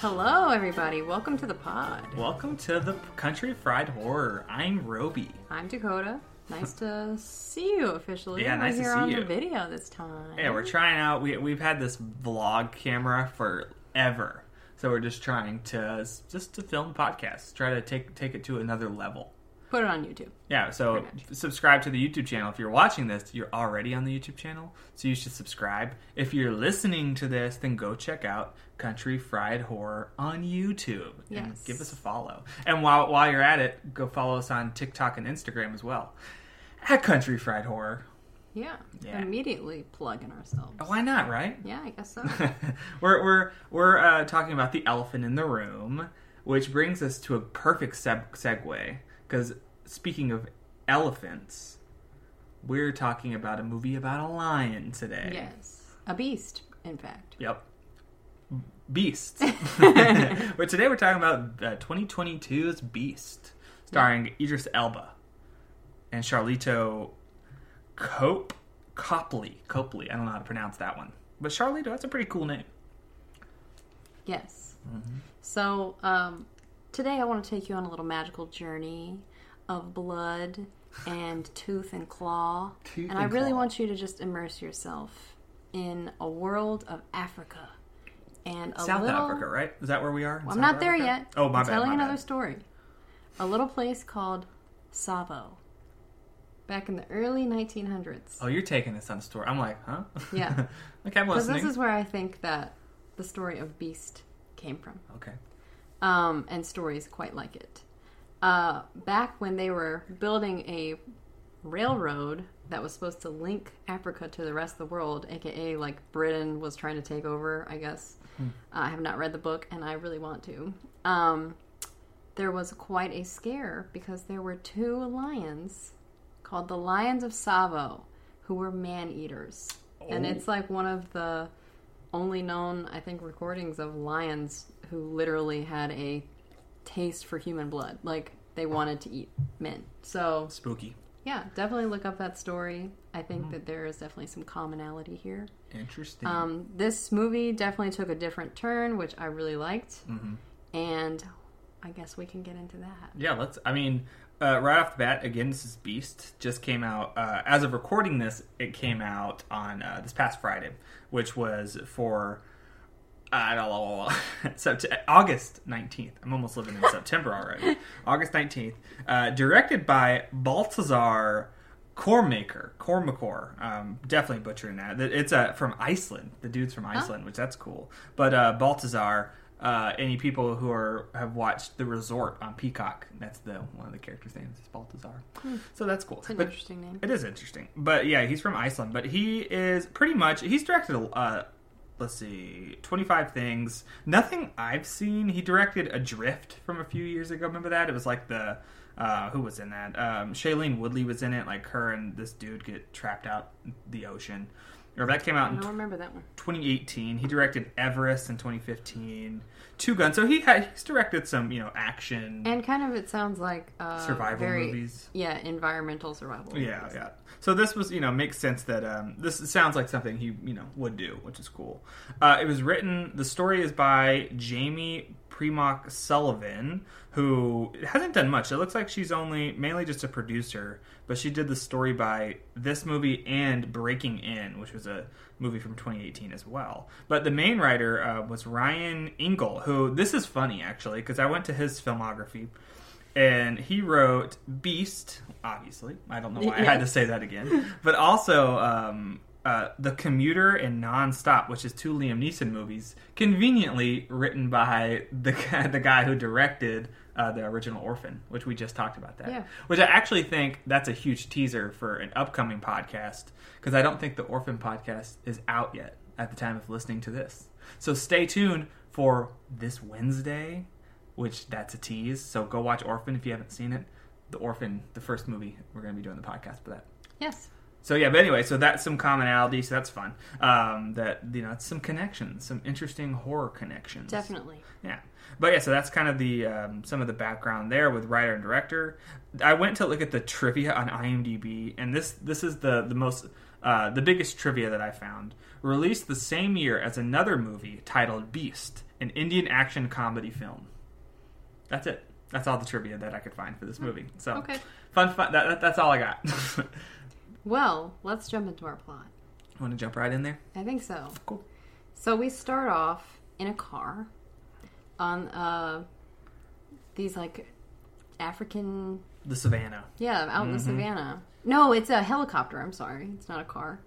Hello, everybody. Welcome to the pod. Welcome to the Country Fried Horror. I'm Roby. I'm Dakota. Nice to see you officially. Yeah, We're nice to here see on you. the video this time. Yeah, we're trying out. We we've had this vlog camera forever, so we're just trying to just to film podcasts, try to take take it to another level. Put it on YouTube. Yeah, so subscribe to the YouTube channel. If you're watching this, you're already on the YouTube channel, so you should subscribe. If you're listening to this, then go check out Country Fried Horror on YouTube and Yes. give us a follow. And while while you're at it, go follow us on TikTok and Instagram as well at Country Fried Horror. Yeah. Yeah. Immediately plugging ourselves. Why not, right? Yeah, I guess so. we're we're we're uh, talking about the elephant in the room, which brings us to a perfect seg- segue. Because speaking of elephants, we're talking about a movie about a lion today. yes. A beast, in fact. Yep. Beasts. but today we're talking about uh, 2022's Beast, starring Idris Elba and Charlito Cope Copley. Copley. I don't know how to pronounce that one. But Charlito, that's a pretty cool name. Yes. Mm-hmm. So, um, today I want to take you on a little magical journey of blood and tooth and claw. Tooth and I and really claw. want you to just immerse yourself in a world of Africa. And South little, Africa, right? Is that where we are? Well, I'm not there yet. Oh, my I'm bad. telling my another bad. story. A little place called Tsavo. Back in the early 1900s. Oh, you're taking this on a story. I'm like, huh? Yeah. okay, I'm Because this is where I think that the story of Beast came from. Okay. um, and stories quite like it. Uh, back when they were building a railroad that was supposed to link Africa to the rest of the world, aka like Britain was trying to take over, I guess. I have not read the book and I really want to. Um, there was quite a scare because there were two lions called the Lions of Tsavo who were man eaters. And Oh. it's like one of the only known, I think, recordings of lions who literally had a taste for human blood. Like they wanted to eat men. So, Spooky. yeah, definitely look up that story. I think that there is definitely some commonality here. Interesting. Um, this movie definitely took a different turn, which I really liked. Mhm. And I guess we can get into that. Yeah, let's. I mean, uh, right off the bat, again, this is Beast. Just came out. Uh, as of recording this, it came out on uh, this past Friday, which was for. I don't know. Sept- August 19th. I'm almost living in September already. August 19th. Uh, directed by Baltasar Cormaker. Cormacor. Um, definitely butchering that. It's uh, from Iceland. The dude's from Iceland, which that's cool. But uh, Baltasar, uh, any people who are have watched The Resort on Peacock, that's the one of the characters' names is Baltazar. So that's cool. It's an But- interesting name. it is interesting, but yeah, he's from Iceland. But he is pretty much he's directed. Uh, let's see, twenty five things. Nothing I've seen. He directed Adrift from a few years ago. Remember that? It was like the uh, who was in that? Um, Shailene Woodley was in it. Like her and this dude get trapped out the ocean. Or that came out I in don't remember that one. 2018. He directed Everest in 2015. Two Guns. So he had he's directed some you know action And kind of, it sounds like uh, survival very, movies. Yeah, environmental survival. Yeah, movies. yeah. So this was, you know, makes sense that um, this sounds like something he, you know, would do, which is cool. Uh, it was written. The story is by Jaime Primak Sullivan, who hasn't done much. It looks like she's only mainly just a producer, but she did the story by this movie and Breaking In, which was a movie from 2018 as well. But the main writer uh, was Ryan Engle, who this is funny actually because I went to his filmography and he wrote Beast. Obviously, I don't know why I had to say that again, but also um, uh, The Commuter and Nonstop, which is two Liam Neeson movies, conveniently written by the guy, the guy who directed uh, the original Orphan, which we just talked about that. Yeah. Which I actually think that's a huge teaser for an upcoming podcast because I don't think the Orphan podcast is out yet at the time of listening to this. So stay tuned for this Wednesday which that's a tease. So go watch Orphan if you haven't seen it. The Orphan, the first movie, we're going to be doing the podcast for that. Yes. So yeah, but anyway, so that's some commonality. So that's fun. Um, that you know, it's some connections, some interesting horror connections. Definitely. Yeah, but yeah, so that's kind of the um, some of the background there with writer and director. I went to look at the trivia on IMDb, and this this is the the most uh, the biggest trivia that I found. Released the same year as another movie titled Beast, an Indian action comedy film. That's it. That's all the trivia that I could find for this movie. So Okay. fun, fun. That, that- that's all I got. Well, let's jump into our plot. Want to jump right in there? I think so. Cool. So we start off in a car on uh, these like African, The Savannah. yeah, out in the Mm-hmm. savannah. No, it's a helicopter. I'm sorry, it's not a car.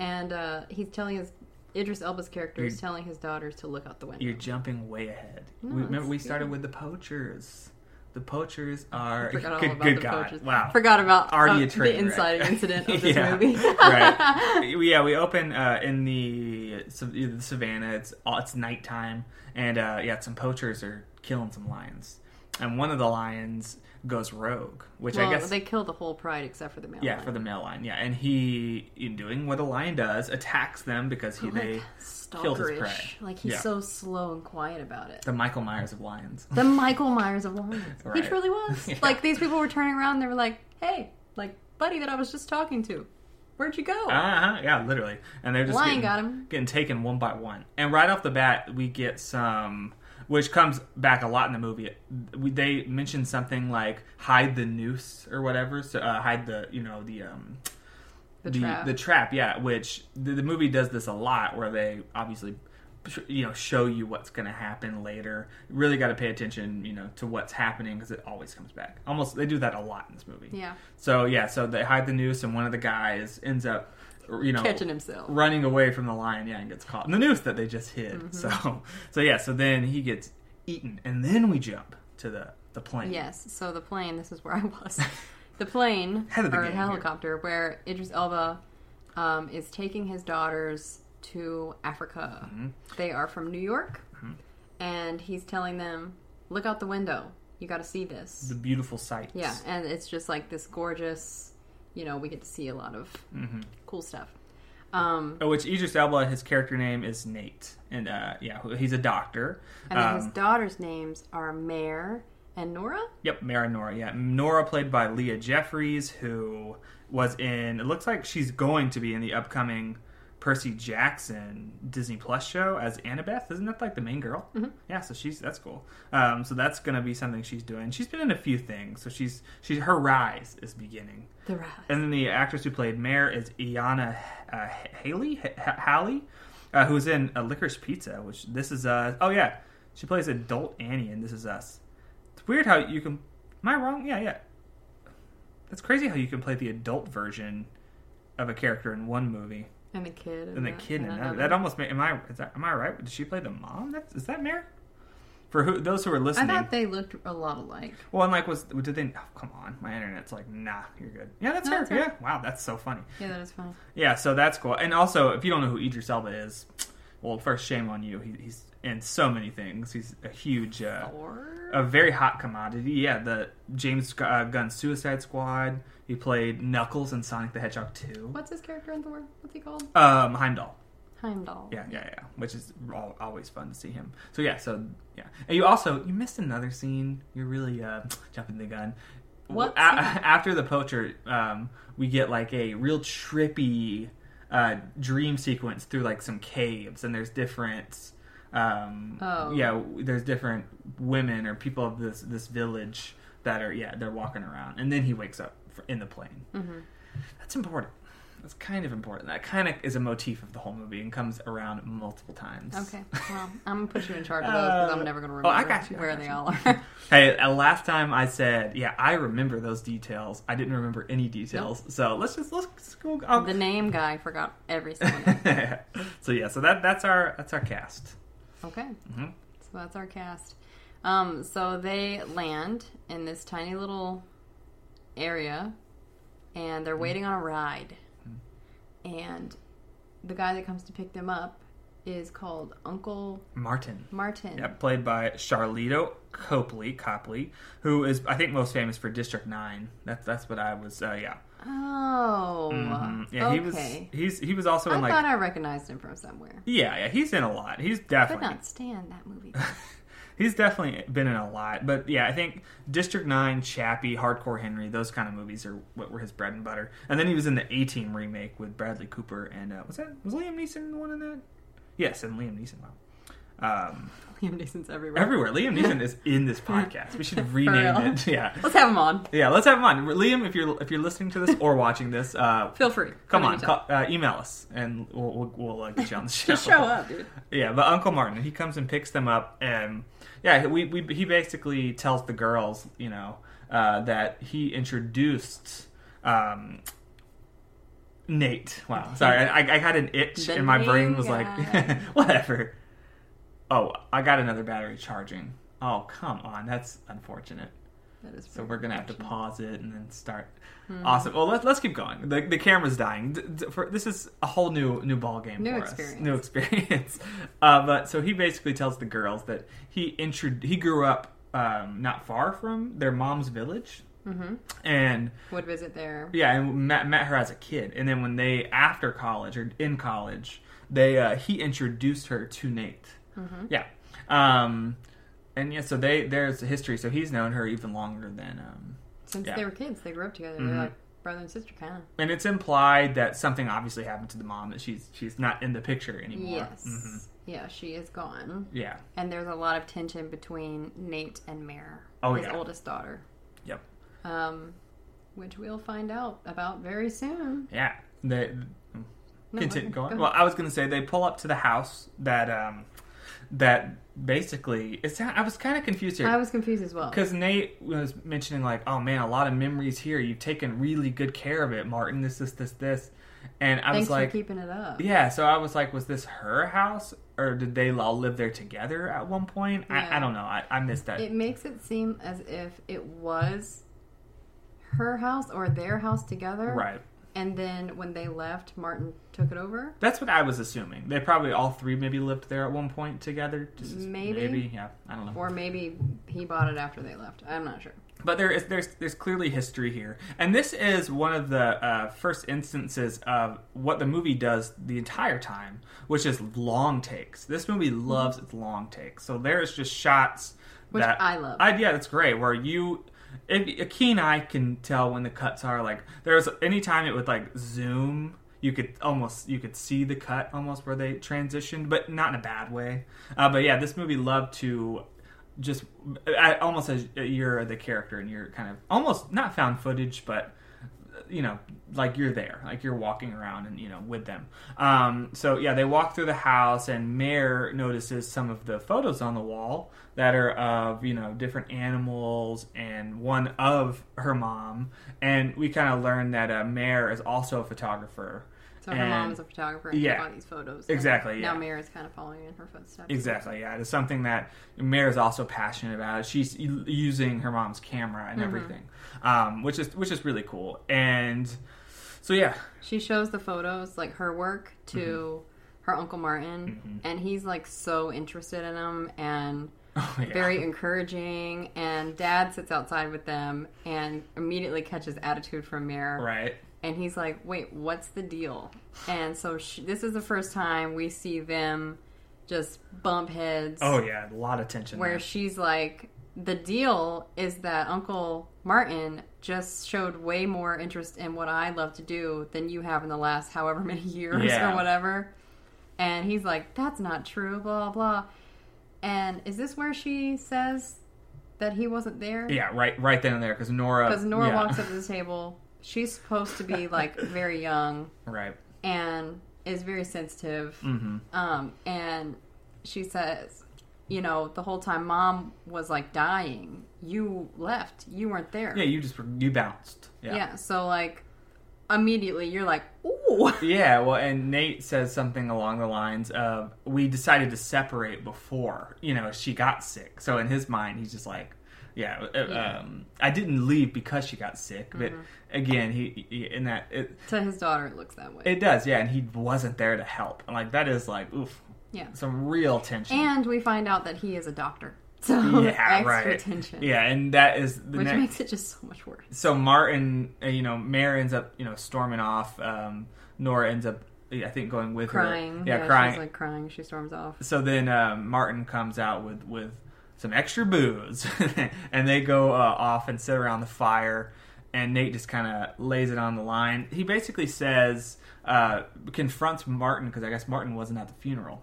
And uh, he's telling his Idris Elba's character is You're- telling his daughters to look out the window. You're jumping way ahead. No, we, remember we started good. with the poachers. The poachers are good. about good the God! poachers. Wow. Forgot about Already uh, a train the wreck. incident of this Yeah, movie. right. yeah, we open uh, in the, the savannah. It's uh, it's nighttime, and uh, yeah, some poachers are killing some lions, and one of the lions goes rogue, which well, I guess they kill the whole pride except for the male. yeah lion. for the male lion. Yeah, and he, in doing what a lion does, attacks them because he they killed his prey. Like he's Yeah. so slow and quiet about it. the Michael Myers of lions. The Michael Myers of lions. Right. He truly was. Yeah. Like these people were turning around and they were like, "Hey, like buddy that I was just talking to, where'd you go?" Uh huh. Yeah, literally. And they're just Lion getting, got him. getting taken one by one. And right off the bat, we get some, which comes back a lot in the movie. They mention something like hide the noose or whatever. So uh, hide the, you know, the um, The trap. the trap. Yeah, which the, the movie does this a lot, where they obviously. You know, show you what's going to happen later. You really got to pay attention, you know, to what's happening because it always comes back. Almost, they do that a lot in this movie. yeah, So yeah, so they hide the noose, and one of the guys ends up, you know, catching himself. running away from the lion. Yeah, and gets caught in the noose that they just hid. Mm-hmm. So, so yeah, so then he gets eaten, and then we jump to the the plane. Yes. So the plane. This is where I was. the plane Head of the or game here. helicopter where Idris Elba um, is taking his daughters to Africa. Mm-hmm. They are from New York, and he's telling them, "Look out the window. You got to see this." the beautiful sights. Yeah, and it's just like this gorgeous. You know, we get to see a lot of Mm-hmm. cool stuff. Um, Oh, Which Idris Elba, his character name is Nate, and uh, yeah, he's a doctor. and then Um, his daughters' names are Mare and Nora. Yep, Mare and Nora. Yeah, Nora played by Leah Jeffries, who was in. It looks like she's going to be in the upcoming Percy Jackson Disney Plus show as Annabeth. Isn't that like the main girl? Mm-hmm. Yeah, so she's that's cool. Um, so that's going to be something she's doing. She's been in a few things, so she's she's her rise is beginning. The rise. And then the actress who played Mare is Iyana uh, Haley, H- Haley, uh, who's in a Licorice Pizza. Which this is uh oh yeah, she plays adult Annie, and this is us. It's weird how you can. Am I wrong? Yeah, yeah. That's crazy how you can play the adult version of a character in one movie and the kid. and the kid and another. That almost ma- am I is that am I right? Did she play the mom? That's is that Mare? For who those who are listening, I thought they looked a lot alike. well, and like was did they? Oh, come on, my internet's like nah, you're good. Yeah, that's No, her. that's. Yeah, wow, that's so funny. Yeah, that is funny. Yeah, so that's cool. And also, if you don't know who Idris Elba is, well, first shame on you. He, he's in so many things. He's a huge, uh, a very hot commodity. Yeah, the James uh, Gunn Suicide Squad. He played Knuckles in Sonic the Hedgehog 2. what's his character in Thor? What's he called? Um, Heimdall. Heimdall. Yeah, yeah, yeah. Which is al- always fun to see him. So yeah, so yeah. And you also you missed another scene. You're really uh, jumping the gun. What A- after the poacher, um, we get like a real trippy uh, dream sequence through like some caves, and there's different. Um, Oh. Yeah, there's different women or people of this this village that are yeah they're walking around, and then he wakes up in the plane. Mhm. That's important. That's kind of important. That kind of is a motif of the whole movie and comes around multiple times. Okay. Well, I'm gonna put you in charge of those because I'm Uh, never gonna remember oh, remember I got you, where got they you. all are. Hey, last time I said, yeah, I remember those details. I didn't remember any details. So let's just let's, let's go. I'll- the name guy forgot every single name. so yeah, so that that's our that's our cast. Okay. Mhm. So that's our cast. Um, so they land in this tiny little area, and they're waiting on a ride. And the guy that comes to pick them up is called Uncle Martin. Martin. Yeah, played by Charlito Copley, Copley, who is I think most famous for District Nine. That's that's what I was. Uh, yeah, Oh, Mhm. yeah. okay. He was he's he was also I in like I thought I recognized him from somewhere. yeah yeah he's in a lot. He's definitely. I could not stand that movie. he's definitely been in a lot. But yeah, I think District Nine, Chappie, Hardcore Henry, those kind of movies are what were his bread and butter. And then he was in the A Team remake with Bradley Cooper and uh, was that was Liam Neeson the one in that? Yes, and Liam Neeson. Wow. Um, Liam Neeson's everywhere. everywhere. Liam Neeson is in this podcast. We should rename it. Yeah. Let's have him on. Yeah, let's have him on. Liam, if you're if you're listening to this or watching this, uh, Feel free. come on, call, uh, email us and we'll we'll, we'll uh, get you on the show. Just show up, dude. Yeah, but Uncle Martin, he comes and picks them up, and yeah, we, we he basically tells the girls, you know, uh, that he introduced um, Nate. Wow, sorry, I, I had an itch, The and my brain was like, whatever. Oh, I got another battery charging. Oh, come on, that's unfortunate. That is So we're gonna have to pause it and then start. Hmm. Awesome. Well, let's let's keep going. The, the camera's dying. D- d- for, this is a whole new new ball game New for experience. us. New experience. Uh, but so he basically tells the girls that he intro- he grew up um, not far from their mom's village, hmm and Would visit there. yeah, and met met her as a kid. And then when they after college or in college, they uh, he introduced her to Nate. Mm-hmm. Yeah. Um, and yeah, so they there's a history. So he's known her even longer than um, Since Yeah. they were kids, they grew up together. Mhm. They're like brother and sister, kind of. And it's implied that something obviously happened to the mom that she's she's not in the picture anymore. Yes. Mhm. Yeah, she is gone. Yeah. And there's a lot of tension between Nate and Mare, Oh, his yeah. oldest daughter. Yep. Um, which we'll find out about very soon. Yeah. They No, continue go going. ahead. Well, I was going to say they pull up to the house that um that basically it's I was kind of confused here. I was confused as well. Because Nate was mentioning like, oh man, a lot of memories here. You've taken really good care of it, Martin. This, this, this, this, and I Thanks was like, for keeping it up. yeah. So I was like, was this her house, or did they all live there together at one point? I, I don't know. I, I missed that. It makes it seem as if it was her house or their house together. right. And then when they left, Martin took it over. That's what I was assuming. They probably all three maybe lived there at one point together. Just Maybe. maybe, yeah. I don't know. Or maybe he bought it after they left. I'm not sure. But there is there's there's clearly history here, and this is one of the uh, first instances of what the movie does the entire time, which is long takes. This movie loves its long takes, so there's just shots Which that I love. I, yeah, that's great. Where you, if, a keen eye can tell when the cuts are like there's anytime it would like zoom. You could almost you could see the cut almost where they transitioned, but not in a bad way. Uh, but yeah, this movie loved to just I, almost as you're the character and you're kind of almost not found footage, but you know, like you're there, like you're walking around and you know with them. Um, so yeah, they walk through the house, and Mare notices some of the photos on the wall that are of you know different animals and one of her mom, and we kind of learn that uh, Mare is also a photographer. So her And- mom is a photographer and yeah. took all these photos. Exactly, Now yeah. Mare is kind of following in her footsteps. Exactly, yeah. It's something that Mare is also passionate about. She's using her mom's camera and Mhm. everything, um, which is which is really cool. And so yeah, She shows the photos, like her work, to Mm-hmm. her uncle Martin, and he's like so interested in them and oh, yeah. very encouraging. And Dad sits outside with them and immediately catches attitude from Mare, right. And he's like, "Wait, what's the deal?" And so she, this is the first time we see them just bump heads. Oh yeah, a lot of tension. where there. she's like, the deal is that Uncle Martin just showed way more interest in what I love to do than you have in the last however many years Yeah. or whatever. And he's like, that's not true, blah, blah. And is this where she says that he wasn't there? yeah, right, right then and there, because Nora, Because Nora yeah. walks up to the table. She's supposed to be like very young right. and is very sensitive. hmm Um, and she says, you know, the whole time mom was like dying, you left. You weren't there. Yeah, you just you bounced. Yeah. Yeah. So like immediately you're like, ooh. Yeah, well, and Nate says something along the lines of, "We decided to separate before, you know, she got sick." So in his mind, he's just like, "Yeah, uh, Yeah. Mm-hmm. Um, I didn't leave because she got sick." But again, he, he in that it, To his daughter, it looks that way. it does, yeah, and he wasn't there to help. And like that is like, oof, Yeah. some real tension. And we find out that he is a doctor. So yeah, extra right. tension. Yeah, and that is the Which next. makes it just so much worse. so Martin, uh, you know, Mare ends up, you know, storming off. Um, Nora ends up, I think, going with Crying. her. Yeah, crying. She's like crying. She storms off. so then um, Martin comes out with with some extra booze, and they go uh, off and sit around the fire. And Nate just kind of lays it on the line. He basically says, uh, confronts Martin because I guess Martin wasn't at the funeral,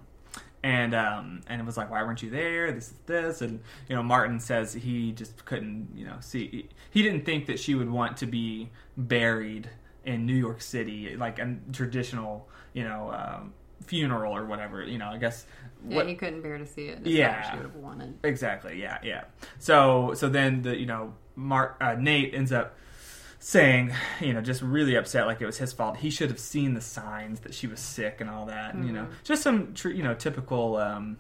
and um, and it was like, why weren't you there? This is this, and you know, Martin says he just couldn't, you know, see. He didn't think that she would want to be buried in New York City, like a traditional, you know, um, funeral or whatever. You know, I guess. Yeah, what- he couldn't bear to see it. It's Yeah. she would have wanted. Exactly. Yeah. Yeah. So so then the you know Mark uh, Nate ends up saying you know just really upset like it was his fault. He should have seen the signs that she was sick and all that. And, you know just some tr- you know typical. Um,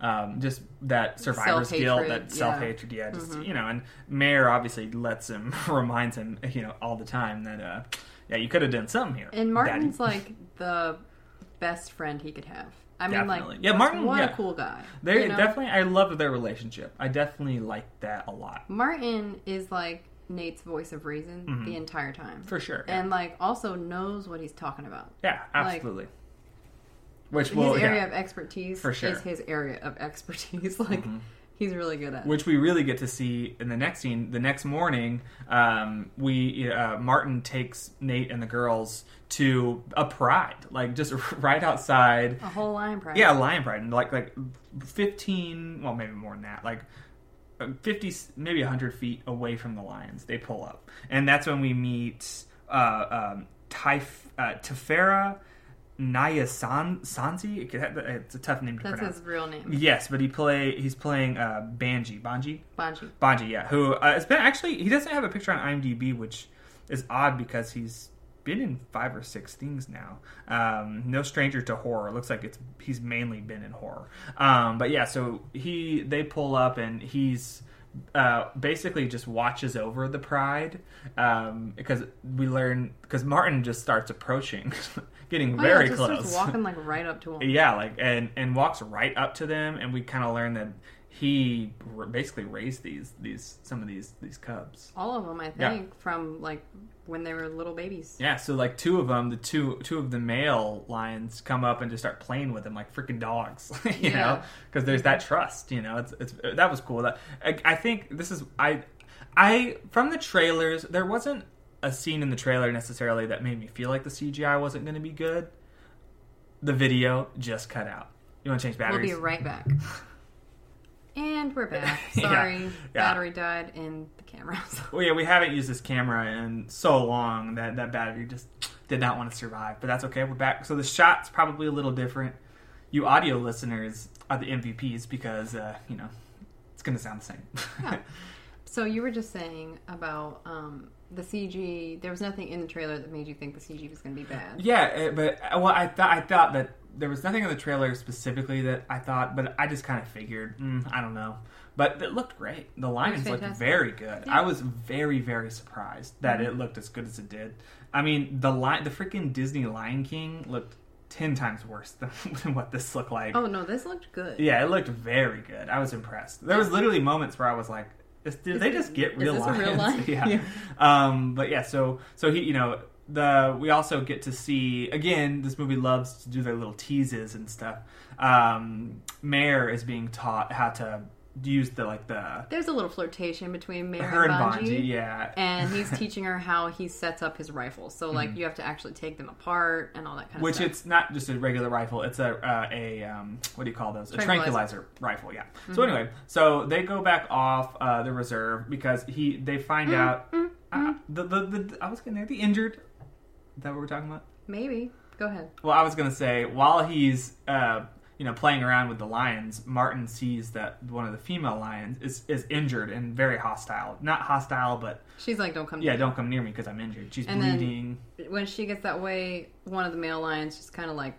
um, just that survivor's guilt, that yeah. self hatred, yeah. Just you know, and Mare obviously lets him, reminds him, you know, all the time that, uh, yeah, you could have done something here. And Martin's Daddy. like the best friend he could have. I mean, Definitely. like, Yeah, Martin- What yeah. a cool guy. they you know? definitely, I love their relationship. I definitely like that a lot Martin is like Nate's voice of reason the entire time, Mm-hmm. for sure. Yeah. and like also knows what he's talking about. Yeah, Like- absolutely. Which His area yeah. of expertise For sure. Mm-hmm. is his area of expertise. like he's really good at. which we really get to see in the next scene. The next morning, um, we uh, Martin takes Nate and the girls to a pride, like just right outside. a whole lion pride. Yeah, a lion pride, and like like fifteen, well maybe more than that, like. uh, 50 maybe 100 feet away from the lions they pull up and that's when we meet uh, um, Tyf, uh, Tefera Naya San, Sansi it's a tough name to that's pronounce his real name. Yes, but he play he's playing uh, Banji. Banji. Banji. Banji, yeah. Who uh, it's been actually he doesn't have a picture on IMDb, which is odd because he's been in five or six things now. Um, no stranger to horror. Looks like it's he's mainly been in horror. Um, but yeah, so he they pull up and he's uh, basically just watches over the pride um, because we learn because Martin just starts approaching, getting Oh, yeah, very just close. walking like right up to him. Yeah, like and and walks right up to them, and we kind of learn that he r- basically raised these these some of these these cubs. All of them, I Yeah. think, from like when they were little babies. Yeah, so like two of them, the two two of the male lions come up and just start playing with them like freaking dogs, you Yeah. know, because there's that trust, you know. It's it's that was cool. That I, I think this is I I from the trailers there wasn't a scene in the trailer necessarily that made me feel like the CGI wasn't going to be good. The video just cut out. You want to change batteries? We'll be right back. And we're back. Sorry, yeah. battery died in the camera. Well, yeah, we haven't used this camera in so long that that battery just did not want to survive. But that's okay. We're back. So the shot's probably a little different. You audio listeners are the MVPs because uh, you know it's going to sound the same. Yeah. so you were just saying about um, the CG. There was nothing in the trailer that made you think the CG was going to be bad. yeah, uh, but uh, well, I thought I thought that there was nothing in the trailer specifically that I thought, but I just kind of figured. Mm, I don't know. But it looked great. The lions looked very good. Yeah. I was very, very surprised that it looked as good as it did. I mean, the li- the freaking Disney Lion King looked ten times worse than, than what this looked like. Oh no, this looked good. Yeah, it looked very good. I was impressed. There was literally moments where I was like, is, "Did they just get real lions?" real lion? yeah. Yeah. Um, but yeah, so so he, you know, the we also get to see again. This movie loves to do their little teases and stuff. Um, Mare is being taught how to use the like the There's a little flirtation between Mary her and Bonji. Bonji, yeah. And he's teaching her how he sets up his rifle. So like Mm-hmm. you have to actually take them apart and all that kind of Which stuff. it's not just a regular rifle; it's a uh, a um, what do you call those? A Tranquilizer. tranquilizer rifle. Yeah. So anyway, so they go back off uh, the reserve because he they find out uh, the, the the I was getting there the injured. Is that what we're talking about? Maybe. Go ahead. Well, I was gonna say while he's uh, you know playing around with the lions, Martin sees that one of the female lions is is injured and very hostile. Not hostile, but She's like, don't come yeah, don't come near me because I'm injured. She's And bleeding. When she gets that way, one of the male lions just kind of like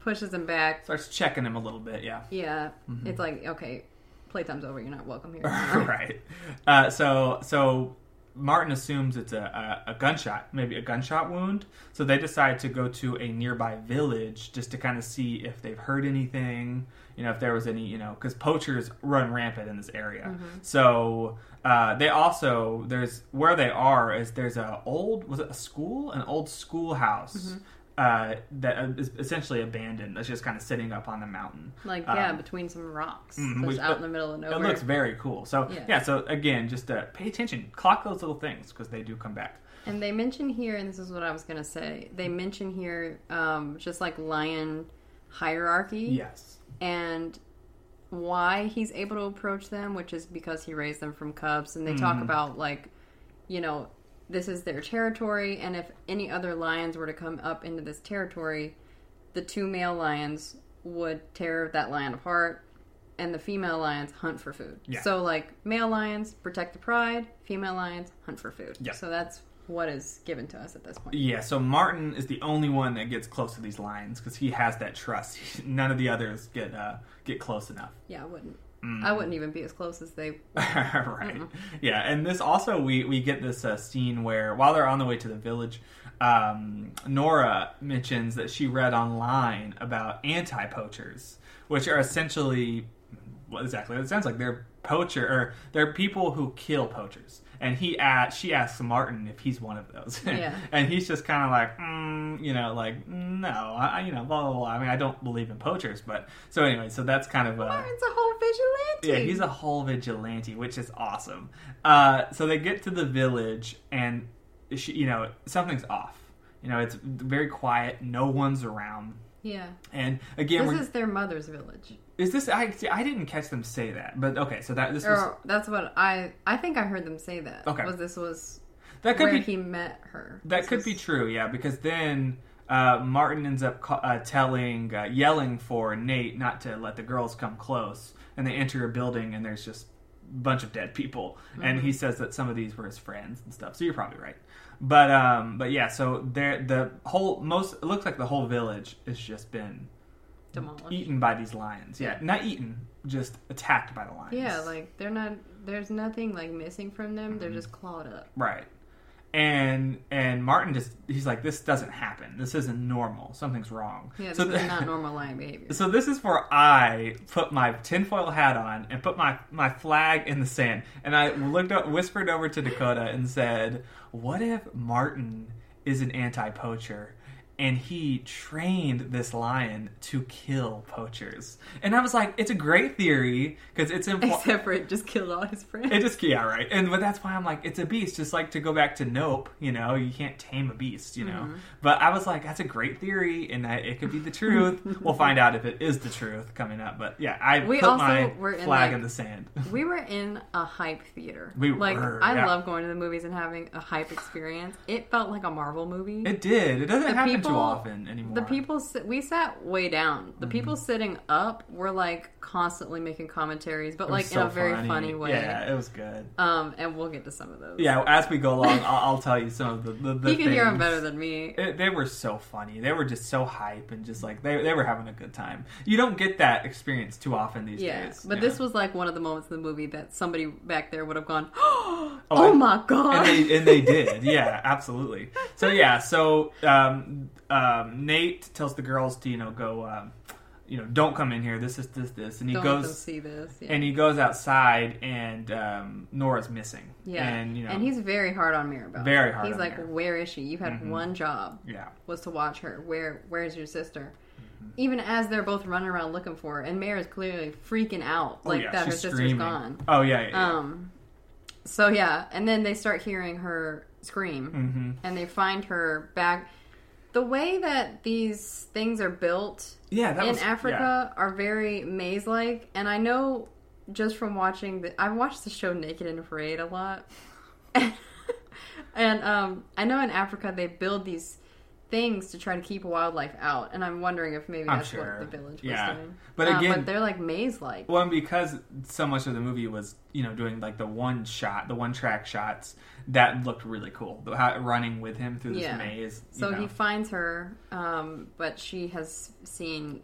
pushes him back. Starts checking him a little bit. Yeah. Yeah. Mm-hmm. It's like, okay, playtime's over. You're not welcome here. right. Uh, so so Martin assumes it's a, a, a gunshot, maybe a gunshot wound. So they decide to go to a nearby village just to kind of see if they've heard anything. You know, if there was any, you know, because poachers run rampant in this area. So uh, they also there's where they are is there's a old was it a school an old schoolhouse uh, that is essentially abandoned that's just kind of sitting up on the mountain. Like yeah, Um, between some rocks, mhm, just which- out in the middle of nowhere. It looks very cool. So yeah, Yeah. so again, just uh, pay attention, clock those little things because they do come back. And they mention here, and this is what I was gonna say. They mention here, um, just like lion hierarchy, Yes. and why he's able to approach them, which is because he raised them from cubs. And they talk Mhm. about like, you know, this is their territory, and if any other lions were to come up into this territory, the two male lions would tear that lion apart, and the female lions hunt for food. Yeah. So like, male lions protect the pride, female lions hunt for food. Yeah. So that's what is given to us at this point. Yeah, so Martin is the only one that gets close to these lions because he has that trust. None of the others get uh, get close enough. Yeah, I wouldn't. Mm. I wouldn't even be as close as they. right. Yeah, and this also we we get this uh, scene where while they're on the way to the village, um, Nora mentions that she read online about anti-poachers, which are essentially well, exactly what it sounds like. They're poacher or they're people who kill poachers. And he asked, she asks Martin if he's one of those, Yeah. and he's just kind of like, mm, you know, like no, I, you know, blah blah blah. I mean, I don't believe in poachers, but so anyway, so that's kind of uh, Martin's a whole vigilante. yeah, he's a whole vigilante, which is awesome. Uh, so they get to the village, and she, you know something's off. You know, it's very quiet. No one's around. Yeah. And again, This is their mother's village. is this? I see, I didn't catch them say that, but okay. So that this was Or that's what I. I think I heard them say that. Okay. Was this was that could be he met her? that This could was- be true. Yeah, because then. Uh, Martin ends up ca- uh, telling, uh, yelling for Nate not to let the girls come close, and they enter a building, and there's just bunch of dead people, and Mm-hmm. he says that some of these were his friends and stuff. So you're probably right, but um, but yeah, so there the whole most it looks like the whole village has just been demolished. eaten by these lions. Yeah, not eaten, just attacked by the lions. Yeah, like they're not. There's nothing like missing from them. Mm-hmm. They're just clawed up. Right. And and Martin just he's like this doesn't happen. This isn't normal. Something's wrong. Yeah, this so is not normal lion behavior. So this is where I put my tinfoil hat on and put my, my flag in the sand, and I looked up, whispered over to Dakota and said, "What if Martin is an anti-poacher?" And he trained this lion to kill poachers, and I was like, "It's a great theory because it's important." Except for it just killed all his friends. It just yeah right, and but that's why I'm like it's a beast. Just like to go back to Nope, you know, you can't tame a beast, you know. Mm-hmm. But I was like, that's a great theory, and that it could be the truth. we'll find out if it is the truth coming up. But yeah, I We put also my were in, flag like- in the sand. We were in a hype theater. We like were, I yeah. love going to the movies and having a hype experience. It felt like a Marvel movie. It did. It doesn't The happen too often anymore. the people sit, we sat way down. Mm-hmm. The people sitting up were like constantly making commentaries, but like so in a very funny, way. Yeah, it was good. Um, and we'll get to some of those. Yeah, as we go along, I'll, I'll tell you some of the. the, the you can hear them things. better than me. It, they were so funny. They were just so hype and just like they, they were having a good time. You don't get that experience too often these Yeah, days. but Yeah. this was like one of the moments in the movie that somebody back there would have gone, "Oh, and- my god!" and they and they did. Yeah, absolutely. So yeah, so um, um, Nate tells the girls to you know go, um, you know, don't come in here. This is this this, and he Don't goes see this. Yeah. and he goes outside, and um, Nora's missing. yeah, and you know, and he's very hard on Mirabelle. Very hard He's like, Mira. "Where is she? You had Mhm. one job yeah, was to watch her. Where Where's your sister?" Mm-hmm. Even as they're both running around looking for her, and Mare is clearly freaking out, Oh, like yeah, that her she's sister's screaming. gone. Oh yeah, yeah. yeah. Um, so yeah, and then they start hearing her scream, hmm and they find her back. The way that these things are built yeah, in was, yeah. Africa are very maze-like, and I know just from watching the I've watched the show Naked and Afraid a lot, and um, I know in Africa they build these things to try to keep wildlife out, and I'm wondering if maybe I'm that's sure. what the village Yeah. was doing. But Uh, again- but they're like maze-like. Well, and because so much of the movie was, you know, doing like the one shot, the one track shots, that looked really cool. The- how- Running with him through this Yeah. maze. you So know. he finds her, um, but she has seen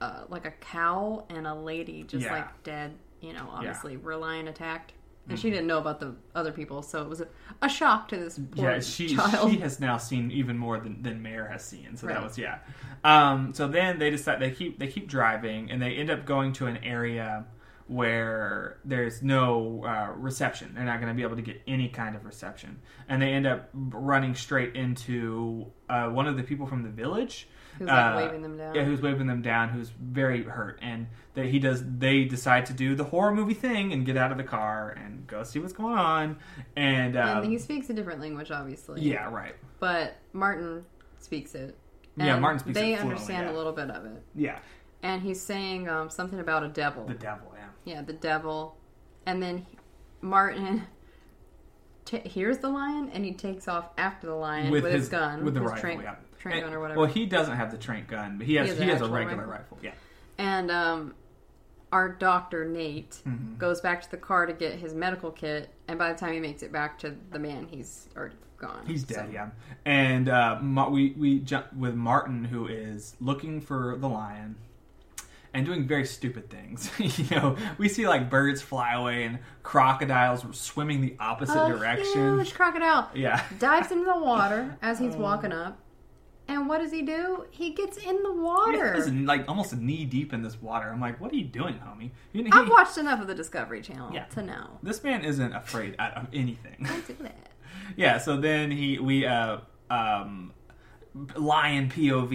uh, like a cow and a lady just Yeah. like dead. You know, obviously were lion attacked. And she didn't know about the other people, so it was a, a shock to this poor yeah, she child. she has now seen even more than, than Mare has seen. So that was yeah. Um, so then they decide they keep they keep driving and they end up going to an area where there's no uh, reception. They're not going to be able to get any kind of reception, and they end up running straight into uh, one of the people from the village. Who's, like, uh, waving them down. Yeah, who's waving them down? Who's very hurt, and that he does. They decide to do the horror movie thing and get out of the car and go see what's going on. And, uh, and he speaks a different language, obviously. yeah, right. But Martin speaks it. Yeah, Martin speaks it They understand yeah. a little bit of it, Yeah, and he's saying um, something about a devil. the devil. Yeah. yeah, the devil, and then he- Martin t- hears the lion, and he takes off after the lion with, his, gun, with the his rifle, trank, yeah. Trank And- gun or whatever. Well, he doesn't have the trank gun, but he has has he has, a regular rifle? rifle. Yeah, And um, our doctor Nate Mm-hmm. goes back to the car to get his medical kit, and by the time he makes it back to the man, he's already gone. he's dead. So- Yeah, and uh, we we jump with Martin, who is looking for the lion. And doing very stupid things. you know, we see like birds fly away and crocodiles swimming the opposite A direction. huge crocodile Yeah. dives into the water as Oh. he's walking up, and what does he do? He gets in the water. He's like almost knee deep in this water. I'm like, what are you doing, homie? You he- I've watched enough of the Discovery Channel Yeah. to know. this man isn't afraid of anything. Don't do that. yeah so then he we uh um lion pov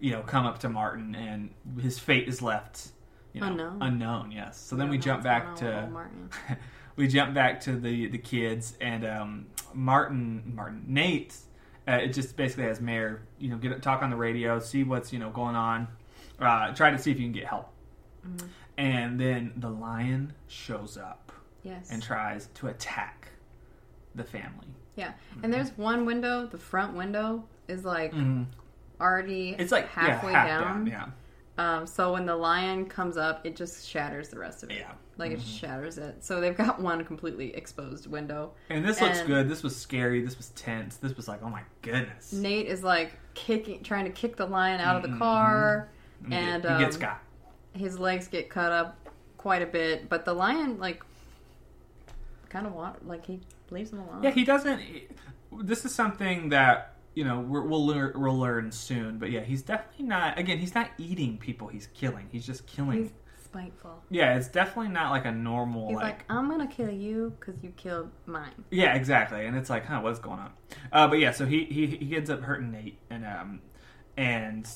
you know come up to martin and his fate is left you know Unknown. unknown yes so then we jump back going on with to Martin. we jump back to the the kids and um martin martin nate uh, it just basically has Mare you know get talk on the radio see what's you know going on uh try to see if you can get help Mm-hmm. and then the lion shows up Yes. and tries to attack the family yeah. And there's one window, the front window is like already It's like halfway yeah, half down. Yeah, Um, so when the lion comes up, it just shatters the rest of it. Yeah. Like Mm-hmm. it shatters it. So they've got one completely exposed window. and this looks good. This was scary. This was tense. This was like, oh my goodness. Nate is like kicking, trying to kick the lion out of the Mhm, car, He and he gets um, got. his legs get cut up quite a bit. But the lion, like, kind of want, like he leaves him alone. Yeah, he doesn't. This is something that you know we're, we'll learn. We'll learn soon. But yeah, he's definitely not. Again, he's not eating people. He's killing. He's just killing. He's spiteful. yeah, it's definitely not like a normal He's like. like, I'm gonna kill you because you killed mine. Yeah, exactly. And it's like, huh, what's going on? Uh, but yeah, so he, he he ends up hurting Nate, and um, and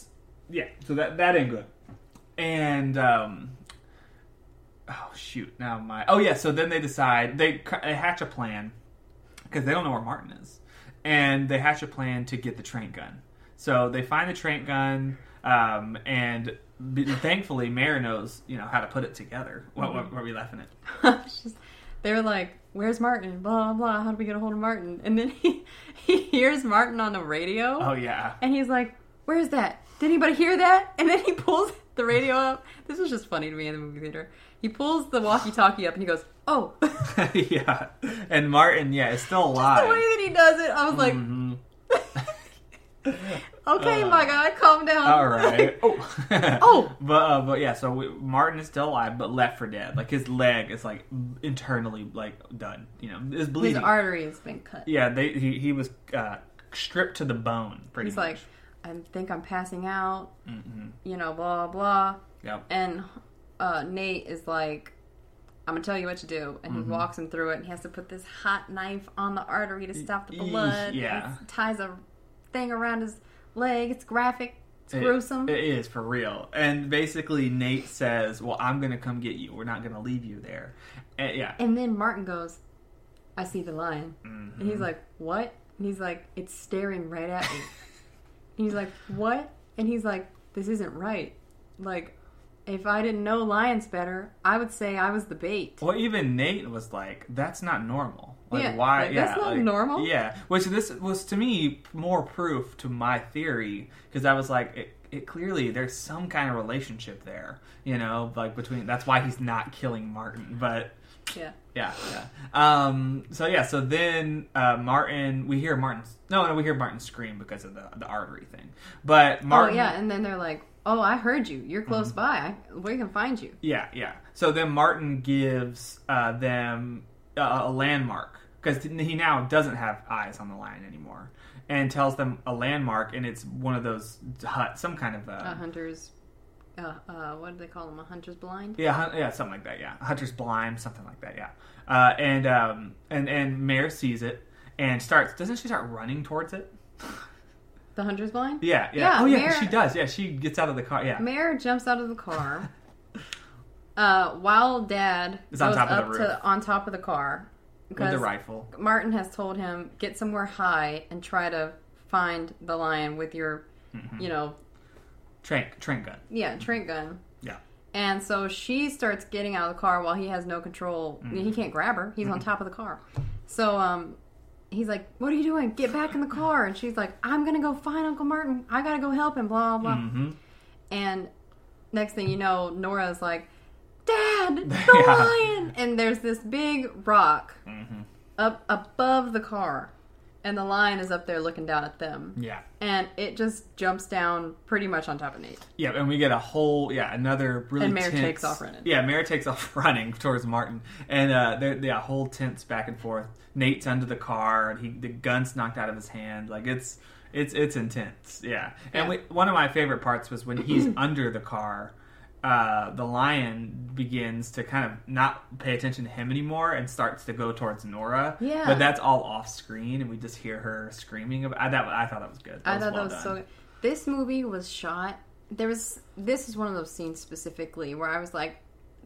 yeah, so that that ain't good. And um, oh shoot, now my oh yeah, so then they decide they they hatch a plan because they don't know where Martin is, and they hatch a plan to get the trank gun. So they find the trank gun, um, and thankfully, Mare knows you know how to put it together. What, what, what are we laughing at? Just- they're like, "Where's Martin?" Blah blah blah. How do we get a hold of Martin? And then he he hears Martin on the radio, Oh yeah. and he's like, "Where's that? Did anybody hear that?" And then he pulls the radio up. This was just funny to me in the movie theater. He pulls the walkie-talkie up and he goes, "Oh." yeah, and Martin, yeah, is still alive. the way that he does it, I was like, Mhm. "Okay, Uh, my guy, calm down." All right. Oh. Oh. But uh, but yeah, so we, Martin is still alive, but left for dead. Like his leg is like internally like done. You know, is His bleeding. artery has been cut. yeah, they he, he was uh, stripped to the bone. Pretty He's much. like, "I think I'm passing out." hmm You know, blah blah. Yep. And uh, Nate is like, I'm gonna tell you what to do. And Mm-hmm. he walks him through it and he has to put this hot knife on the artery to stop the blood. yeah. Ties a thing around his leg. It's graphic. It's It- gruesome. It is for real. And basically, Nate says, "Well, I'm gonna come get you. We're not gonna leave you there." And, yeah. and then Martin goes, I see the lion. Mhm. And he's like, What? And he's like, It's staring right at me. and he's like, What? And he's like, This isn't right. Like, if I didn't know lions better, I would say I was the bait. Well, even Nate was like, "That's not normal. Like, Yeah, why? like, yeah, that's not like- normal. Yeah." Which this was to me more proof to my theory because I was like, it, it clearly there's some kind of relationship there, you know, like between. That's why he's not killing Martin, but. Yeah. Yeah, yeah. Um, so yeah, so then uh, Martin, we hear Martin. No, no, we hear Martin scream because of the the artery thing. But Martin, Oh yeah, and then they're like, "Oh, I heard you. You're close Mm-hmm. by. I, we can find you." Yeah, yeah. So then Martin gives uh, them uh, a landmark because he now doesn't have eyes on the lion anymore, and tells them a landmark, and it's one of those hut, some kind of uh, A hunter's. Uh, uh, what do they call them? A hunter's blind. yeah, hun- yeah, something like that. Yeah, hunter's blind, something like that. Yeah, uh, and um, and and Mare sees it and starts. Doesn't she start running towards it? The hunter's blind. Yeah, yeah. Yeah, oh yeah, Mare- she does. Yeah, she gets out of the car. Yeah, Mare jumps out of the car. Uh, while Dad Is goes on top of the up roof. to on top of the car with the rifle. Martin has told him get somewhere high and try to find the lion with your, Mm-hmm. you know, Trank, trank gun. yeah, trank gun. Yeah. And so she starts getting out of the car while he has no control. Mm-hmm. He can't grab her. He's on top of the car. So um, he's like, "What are you doing? Get back in the car!" And she's like, "I'm gonna go find Uncle Martin. I gotta go help him." Blah blah. blah. hmm And next thing you know, Nora's like, "Dad, the Yeah. lion!" And there's this big rock hmm up above the car, and the lion is up there looking down at them. Yeah. And it just jumps down pretty much on top of Nate. Yeah, and we get a whole yeah another really And Mare tense, takes off running. Yeah, Mare takes off running towards Martin, and uh, they're yeah whole tense back and forth. Nate's under the car, and he the gun's knocked out of his hand. Like it's it's it's intense. Yeah, and Yeah. We, one of my favorite parts was when he's under the car. Uh, the lion begins to kind of not pay attention to him anymore and starts to go towards Nora. Yeah. but that's all off screen, and we just hear her screaming. About, I, that, I thought that was good. I thought well that was done. so good. This movie was shot. There was. This is one of those scenes specifically where I was like,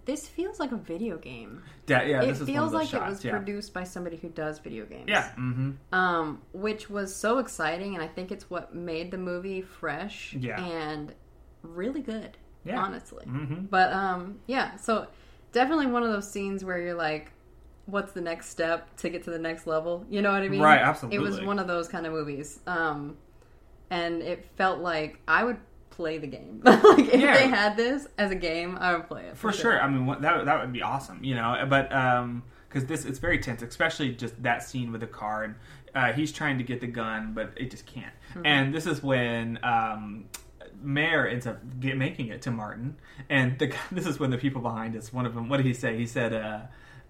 "This feels like a video game." Yeah, yeah, it this is one feels like shots, it was yeah. produced by somebody who does video games. Yeah. Mm-hmm. Um, which was so exciting, and I think it's what made the movie fresh Yeah. and really good. Yeah. Honestly, Mm-hmm. but um, yeah. So definitely one of those scenes where you're like, "What's the next step to get to the next level?" You know what I mean? Right, absolutely. It was one of those kind of movies. Um, and it felt like I would play the game. like if Yeah. they had this as a game, I would play it For sure. I mean, that that would be awesome, you know. But um, because this it's very tense, especially just that scene with the car, and uh, he's trying to get the gun, but it just can't. Mm-hmm. And this is when um, Mare ends up get, making it to Martin, and the this is when the people behind us, one of them, what did he say? He said, uh,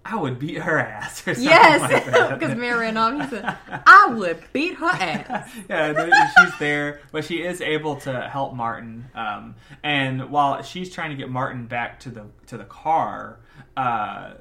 "I would beat her ass." Or something Yes, like that. because Mary ran off. He said, "I would beat her ass." yeah, she's there, but she is able to help Martin. Um, and while she's trying to get Martin back to the to the car, uh,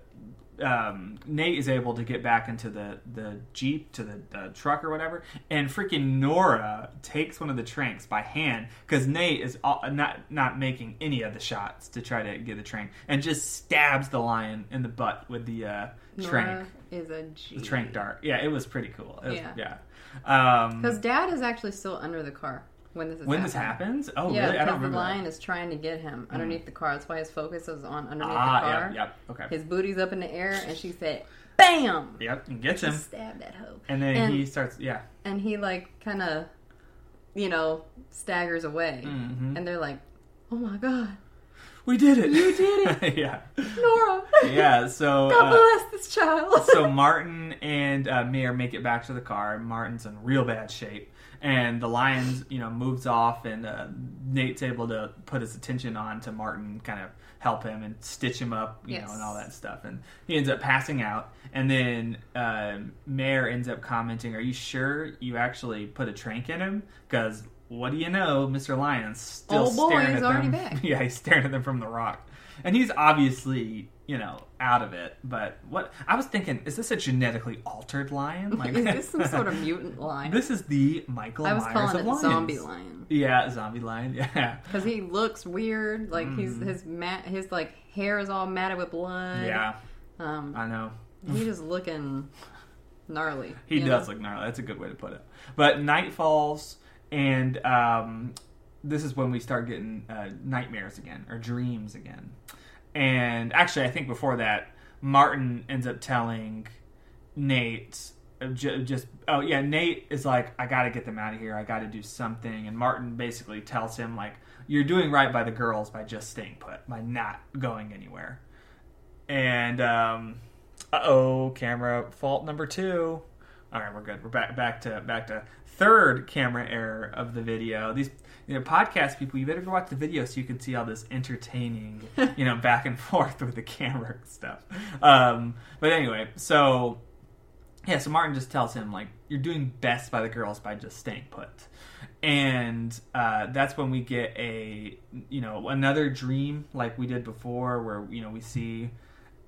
um, Nate is able to get back into the the jeep to the, the truck or whatever, and freaking Nora takes one of the tranks by hand because Nate is all, not not making any of the shots to try to get the trank, and just stabs the lion in the butt with the uh, trank. Nora is a G. The trank dart. Yeah, it was pretty cool. It was- Yeah. yeah. Um, Because Dad is actually still under the car when this is when this happens? Oh, yeah, really? I don't because the lion that. is trying to get him underneath the car. That's why his focus is on underneath Ah, the car. yep, yep, okay. His booty's up in the air, and she said, "Bam!" Yep, and gets him. Stab that hoe. And then and- he starts, yeah. and he like kind of, you know, staggers away, Mhm. and they're like, "Oh my god, We did it. You did it. yeah. Nora! Yeah, so. God uh, bless this child." so Martin and uh, Mare make it back to the car. Martin's in real bad shape, and the Lions, you know, moves off, and uh, Nate's able to put his attention on to Martin, kind of help him and stitch him up, you know, and all that stuff. And he ends up passing out, and then uh, Mare ends up commenting, "Are you sure you actually put a trank in him? Because." What do you know? Mr. Lion's still Oh, boy, staring he's at already them. back. Yeah, he's staring at them from the rock, and he's obviously, you know, out of it. But what I was thinking is this a genetically altered lion? Like, is this some sort of mutant lion? this is the Michael I was Myers calling it lions. zombie lion Yeah, zombie lion. Yeah, because he looks weird. Like he's his mat, his like hair is all matted with blood. Mm. yeah, Um, I know. he's just looking gnarly. He does know? look gnarly. That's a good way to put it. But night falls, and um, this is when we start getting uh, nightmares again or dreams again. And actually, I think before that, Martin ends up telling Nate. uh, Just oh yeah, Nate is like, I got to get them out of here. I got to do something. And Martin basically tells him like, you're doing right by the girls by just staying put, by not going anywhere. And um, uh oh, camera fault number two. All right, we're good. We're back back to back to third camera error of the video. These you know, podcast people, you better go watch the video so you can see all this entertaining, you know, back and forth with the camera stuff. Um, but anyway, so yeah, so Martin just tells him like you're doing best by the girls by just staying put, and uh, that's when we get a you know another dream like we did before, where you know we see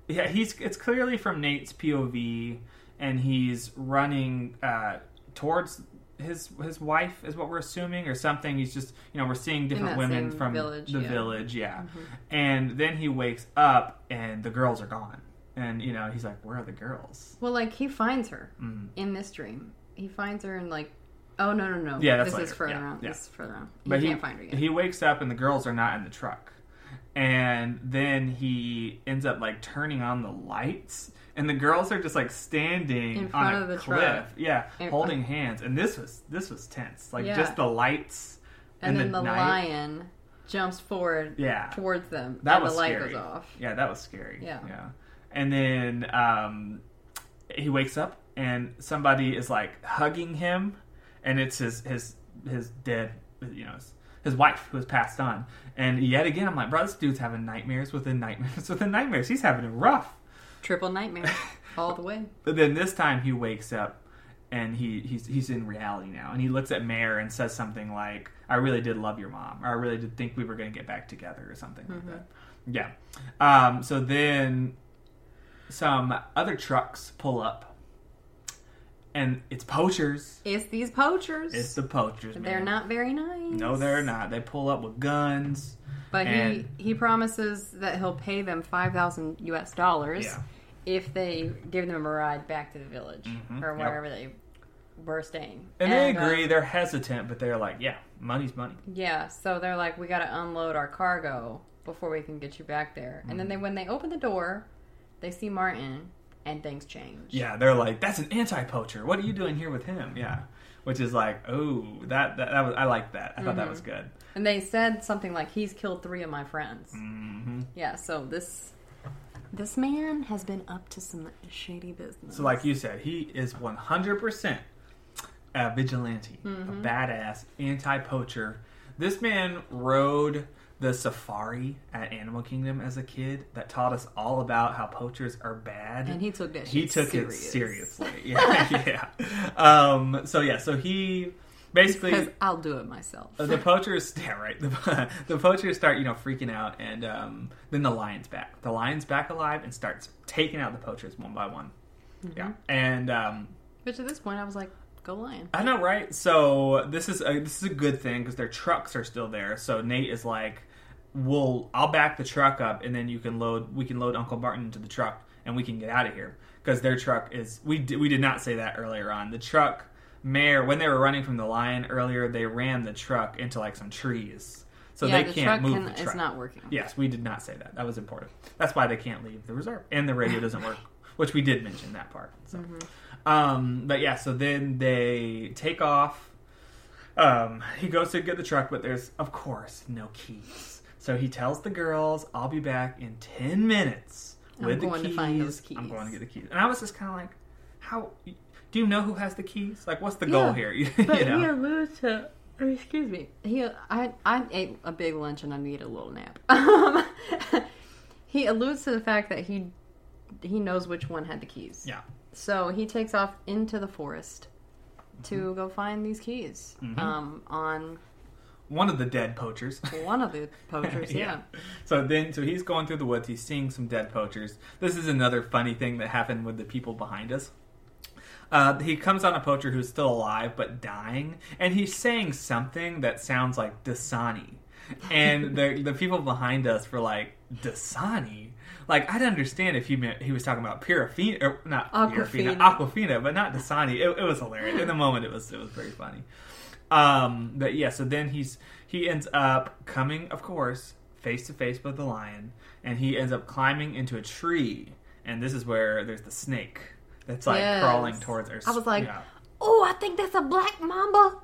yeah he's it's clearly from Nate's POV, and he's running uh, towards his his wife is what we're assuming or something. He's just you know we're seeing different women from village, the yeah. Mm-hmm. village, yeah, and then he wakes up and the girls are gone. And you know he's like, "Where are the girls?" Well, like he finds her Mm. in this dream. He finds her and like, oh no no no. Yeah, that's this is further Yeah, on. yeah. This is further on. He But can't find her yet. He wakes up and the girls are not in the truck. And then he ends up like turning on the lights and the girls are just like standing In on a of the cliff. truck. Yeah, And- holding hands. And this was this was tense. Like Yeah. just the lights and and then the, night. lion jumps forward Yeah. towards them. That and was the light scary. goes off. Yeah, that was scary. Yeah. Yeah. And then um he wakes up and somebody is like hugging him and it's his his his dead you know his, his wife who has passed on. And yet again I'm like, bro, this dude's having nightmares within nightmares within nightmares. He's having it rough. Triple nightmare all the way. But then this time he wakes up and he he's he's in reality now and he looks at Mare and says something like, I really did love your mom, or I really did think we were gonna get back together or something like that. Yeah. Um, so then some other trucks pull up and it's poachers. It's these poachers. It's the poachers, man. They're not very nice. No, they're not. They pull up with guns. But And- he he promises that he'll pay them five thousand U.S. dollars Yeah. if they give them a ride back to the village Mhm. or Yep. wherever they were staying. And, they uh, agree. they're hesitant, but they're like, yeah, money's money. yeah, so they're like, we got to unload our cargo before we can get you back there. And Mm-hmm. then they when they open the door, they see Martin, and things change. Yeah, they're like, that's an anti-poacher. What are you doing here with him? Yeah, which is like, oh, that that, that was I like that. I thought that was good. And they said something like, "He's killed three of my friends." hmm Yeah, so this this man has been up to some shady business. So, like you said, he is one hundred percent a vigilante, a badass anti-poacher. This man rode the safari at Animal Kingdom as a kid that taught us all about how poachers are bad. and he took that. he took serious. it seriously. Yeah, yeah. Um, so yeah, so he basically because I'll do it myself. The poachers, yeah, right. The, the poachers start, you know, freaking out, and um, then the lion's back. The lion's back alive and starts taking out the poachers one by one. Mm-hmm. Yeah, and um, Which at this point, I was like, "Go lion." I know, right? So this is a, this is a good thing because their trucks are still there. So Nate is like, "We'll, I'll back the truck up, and then you can load. We can load Uncle Martin into the truck, and we can get out of here." Because their truck is we did, we did not say that earlier on. The truck mayor when they were running from the lion earlier, they ran the truck into like some trees, so yeah, they the can't truck move can, the truck. It's not working. Yes, we did not say that. That was important. That's why they can't leave the reserve, and the radio doesn't work, which we did mention that part. So, um, but yeah, so then they take off. Um, he goes to get the truck, but there's of course no keys. So he tells the girls, "I'll be back in ten minutes with I'm going the to keys. find those I'm going to get the keys." And I was just kind of like, "How? Do you know who has the keys? Like, what's the goal here? you But know?" he alludes to. Excuse me. He, I, I ate a big lunch and I need a little nap. He alludes to the fact that he, he knows which one had the keys. yeah. So he takes off into the forest to go find these keys Mhm. um, on One of the dead poachers. one of the poachers. yeah. So then, so he's going through the woods. He's seeing some dead poachers. This is another funny thing that happened with the people behind us. Uh, he comes on a poacher who's still alive but dying, and he's saying something that sounds like Dasani. And the the people behind us were like Dasani. Like I'd understand if he meant he was talking about Pirafina, or not Aquafina. Aquafina, but not Dasani. It, it was hilarious. In the moment, it was it was very funny. Um, but yeah, so then he's he ends up coming, of course, face to face with the lion, and he ends up climbing into a tree. And this is where there's the snake that's like Yes. crawling towards her. I was like, yeah. Oh, I think that's a black mamba.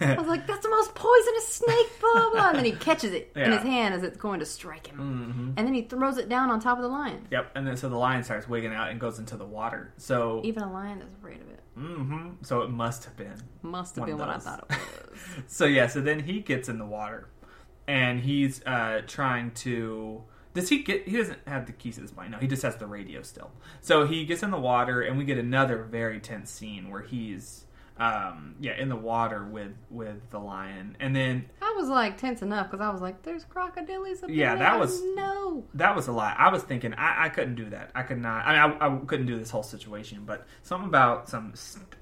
I was like, that's the most poisonous snake, blah, blah, blah. And then he catches it in his hand as it's going to strike him. hmm And then he throws it down on top of the lion. Yep, and then so the lion starts wigging out and goes into the water. So Even a lion is afraid of it. Mm-hmm. So it must have been. Must have been what I thought it was. So yeah, so then he gets in the water, and he's uh, trying to. Does he get? He doesn't have the keys to this point. No, he just has the radio still. So he gets in the water, and we get another very tense scene where he's, um, yeah, in the water with with the lion, and then I was like tense enough because I was like, "There's crocodiles up Yeah, in that was- no. that was a lot. I was thinking I, I couldn't do that. I could not. I mean, I, I couldn't do this whole situation. But something about some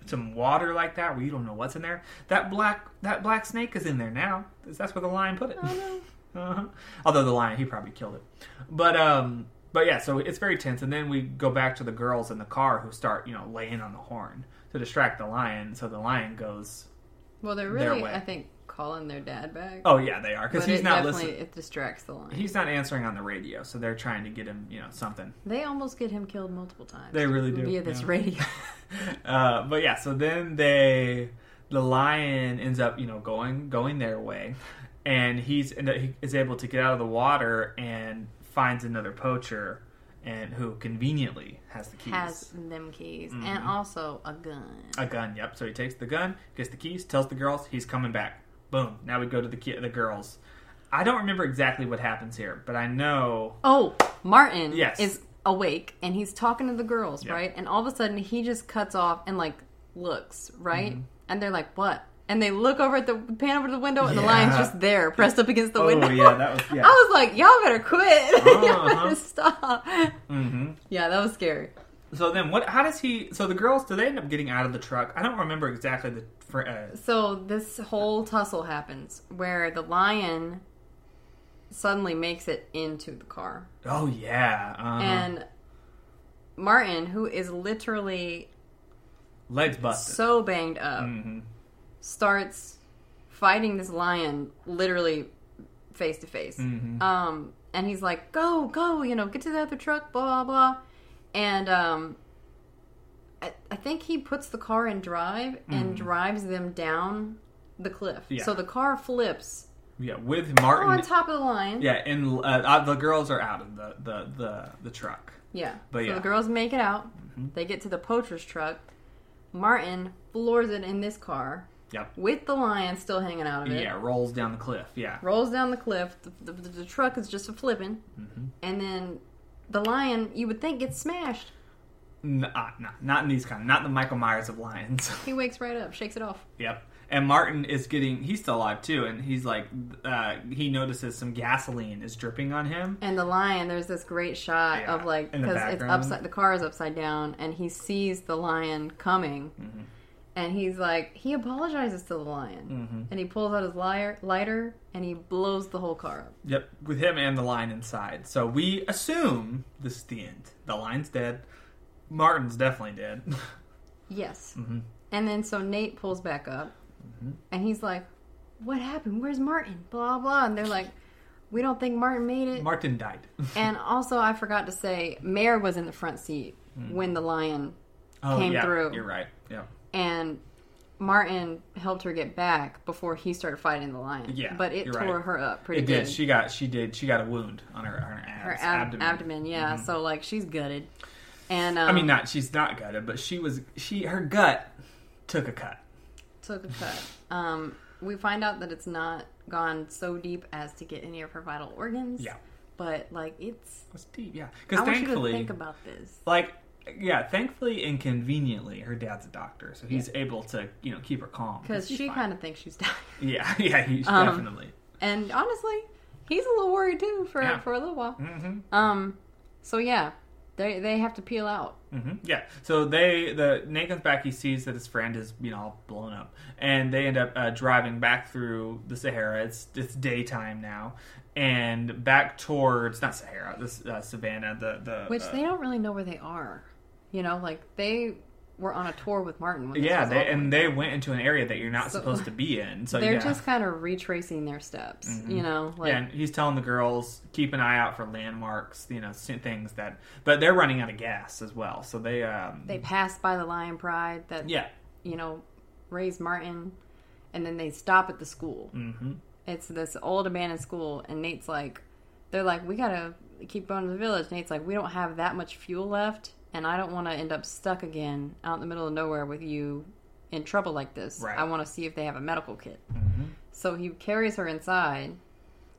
some water like that where you don't know what's in there. That black that black snake is in there now. That's where the lion put it. Oh no. Uh-huh. Although the lion, he probably killed it. But um, but yeah, so it's very tense. And then we go back to the girls in the car who start, you know, laying on the horn to distract the lion. So the lion goes, Well, they're really. I think, calling their dad back. "Oh yeah, they are," because he's not listening. it distracts the line. He's not answering on the radio, so they're trying to get him, you know, something. They almost get him killed multiple times. They really do, via this yeah. radio. uh, but yeah, so then they, the lion ends up, you know, going going their way, and he's and he is able to get out of the water and finds another poacher, and who conveniently has the keys. Has them keys and Mhm. also a gun. a gun. Yep. So he takes the gun, gets the keys, tells the girls he's coming back. Boom. Now we go to the ki- the girls. I don't remember exactly what happens here, but I know. Oh, Martin Yes. is awake and he's talking to the girls, Yep. right? And all of a sudden he just cuts off and like looks, right? Mm-hmm. And they're like, "What?" And they look over at the pan over to the window and the lion's just there, pressed up against the window. Oh window. yeah, that was yeah. I was like, "Y'all better quit! Y'all Uh-huh. better stop!" hmm Yeah, that was scary. So then, what? How does he? So the girls, do they end up getting out of the truck? I don't remember exactly the. Uh, So this whole tussle happens where the lion suddenly makes it into the car. oh yeah, uh And Martin, who is literally legs busted. so banged up, hmm starts fighting this lion literally face to face. Mhm. Um, and he's like, "Go, go! You know, get to the other truck." Blah blah blah. And um, I, I think he puts the car in drive and drives them down the cliff. Mm-hmm. Yeah. So the car flips Yeah, with Martin. on top of the lion. yeah, and uh, uh, the girls are out of the the the, the truck. Yeah. But so yeah. Mm-hmm. the girls make it out. They get to the poacher's truck. Martin floors it in this car Yep. with the lion still hanging out of it. Yeah, rolls down the cliff. Yeah. Rolls down the cliff. The, the, the truck is just a flipping. Mm-hmm. And then the lion, you would think, gets smashed. N- uh, no, not in these kind. Not the Michael Myers of lions. He wakes right up, shakes it off. Yep. And Martin is getting, he's still alive too, and he's like, uh, he notices some gasoline is dripping on him. And the lion, there's this great shot Yeah, of like because it's upside, the car is upside down, and he sees the lion coming, Mm-hmm. And he's like, he apologizes to the lion, mm-hmm. and he pulls out his lighter, lighter, and he blows the whole car up. Yep, with him and the lion inside. So we assume this is the end. The lion's dead. Martin's definitely dead. Yes. Mm-hmm. And then so Nate pulls back up, mm-hmm. and he's like, "What happened? Where's Martin?" Blah blah. And they're like, "We don't think Martin made it." Martin died. and also, I forgot to say, Mare was in the front seat mm. when the lion oh, came yeah, through. You're right. Yeah. And Martin helped her get back before he started fighting the lion. Yeah, but it tore right. her up pretty It good. did. She got. She did. She got a wound on her, on her, abs, her ab- abdomen. abdomen. yeah. So like she's gutted, and um, I mean, not. She's not gutted, but she was. She her gut took a cut. took a cut. Um, we find out that it's not gone so deep as to get any of her vital organs. Yeah. but like it's. It's deep. Yeah. Because want you to thankfully, think about this. like, yeah, thankfully and conveniently, her dad's a doctor, so he's able to you know keep her calm Because she kind of thinks she's dying. Yeah. Yeah. He's Um, definitely. And honestly, he's a little worried too for Yeah. for a little while. hmm Um, so yeah, they they have to peel out. hmm Yeah. So they the Nate comes back. He sees that his friend is you know all blown up, and they end up uh, driving back through the Sahara. It's it's daytime now, and back towards not Sahara, this uh, Savannah. The the Which uh, they don't really know where they are. You know, like they were on a tour with Martin. When yeah, they, and they went into an area that you're not So- supposed to be in. So They're yeah. just kind of retracing their steps. You know, like yeah, and he's telling the girls keep an eye out for landmarks, you know, things that. But they're running out of gas as well, so they. Um, they passed by the Lion Pride that yeah. you know raised Martin, and then they stop at the school. hmm It's this old abandoned school, and Nate's like, they're like, we gotta keep going to the village. Nate's like, we don't have that much fuel left, and I don't want to end up stuck again out in the middle of nowhere with you in trouble like this. Right. I want to see if they have a medical kit. hmm So he carries her inside.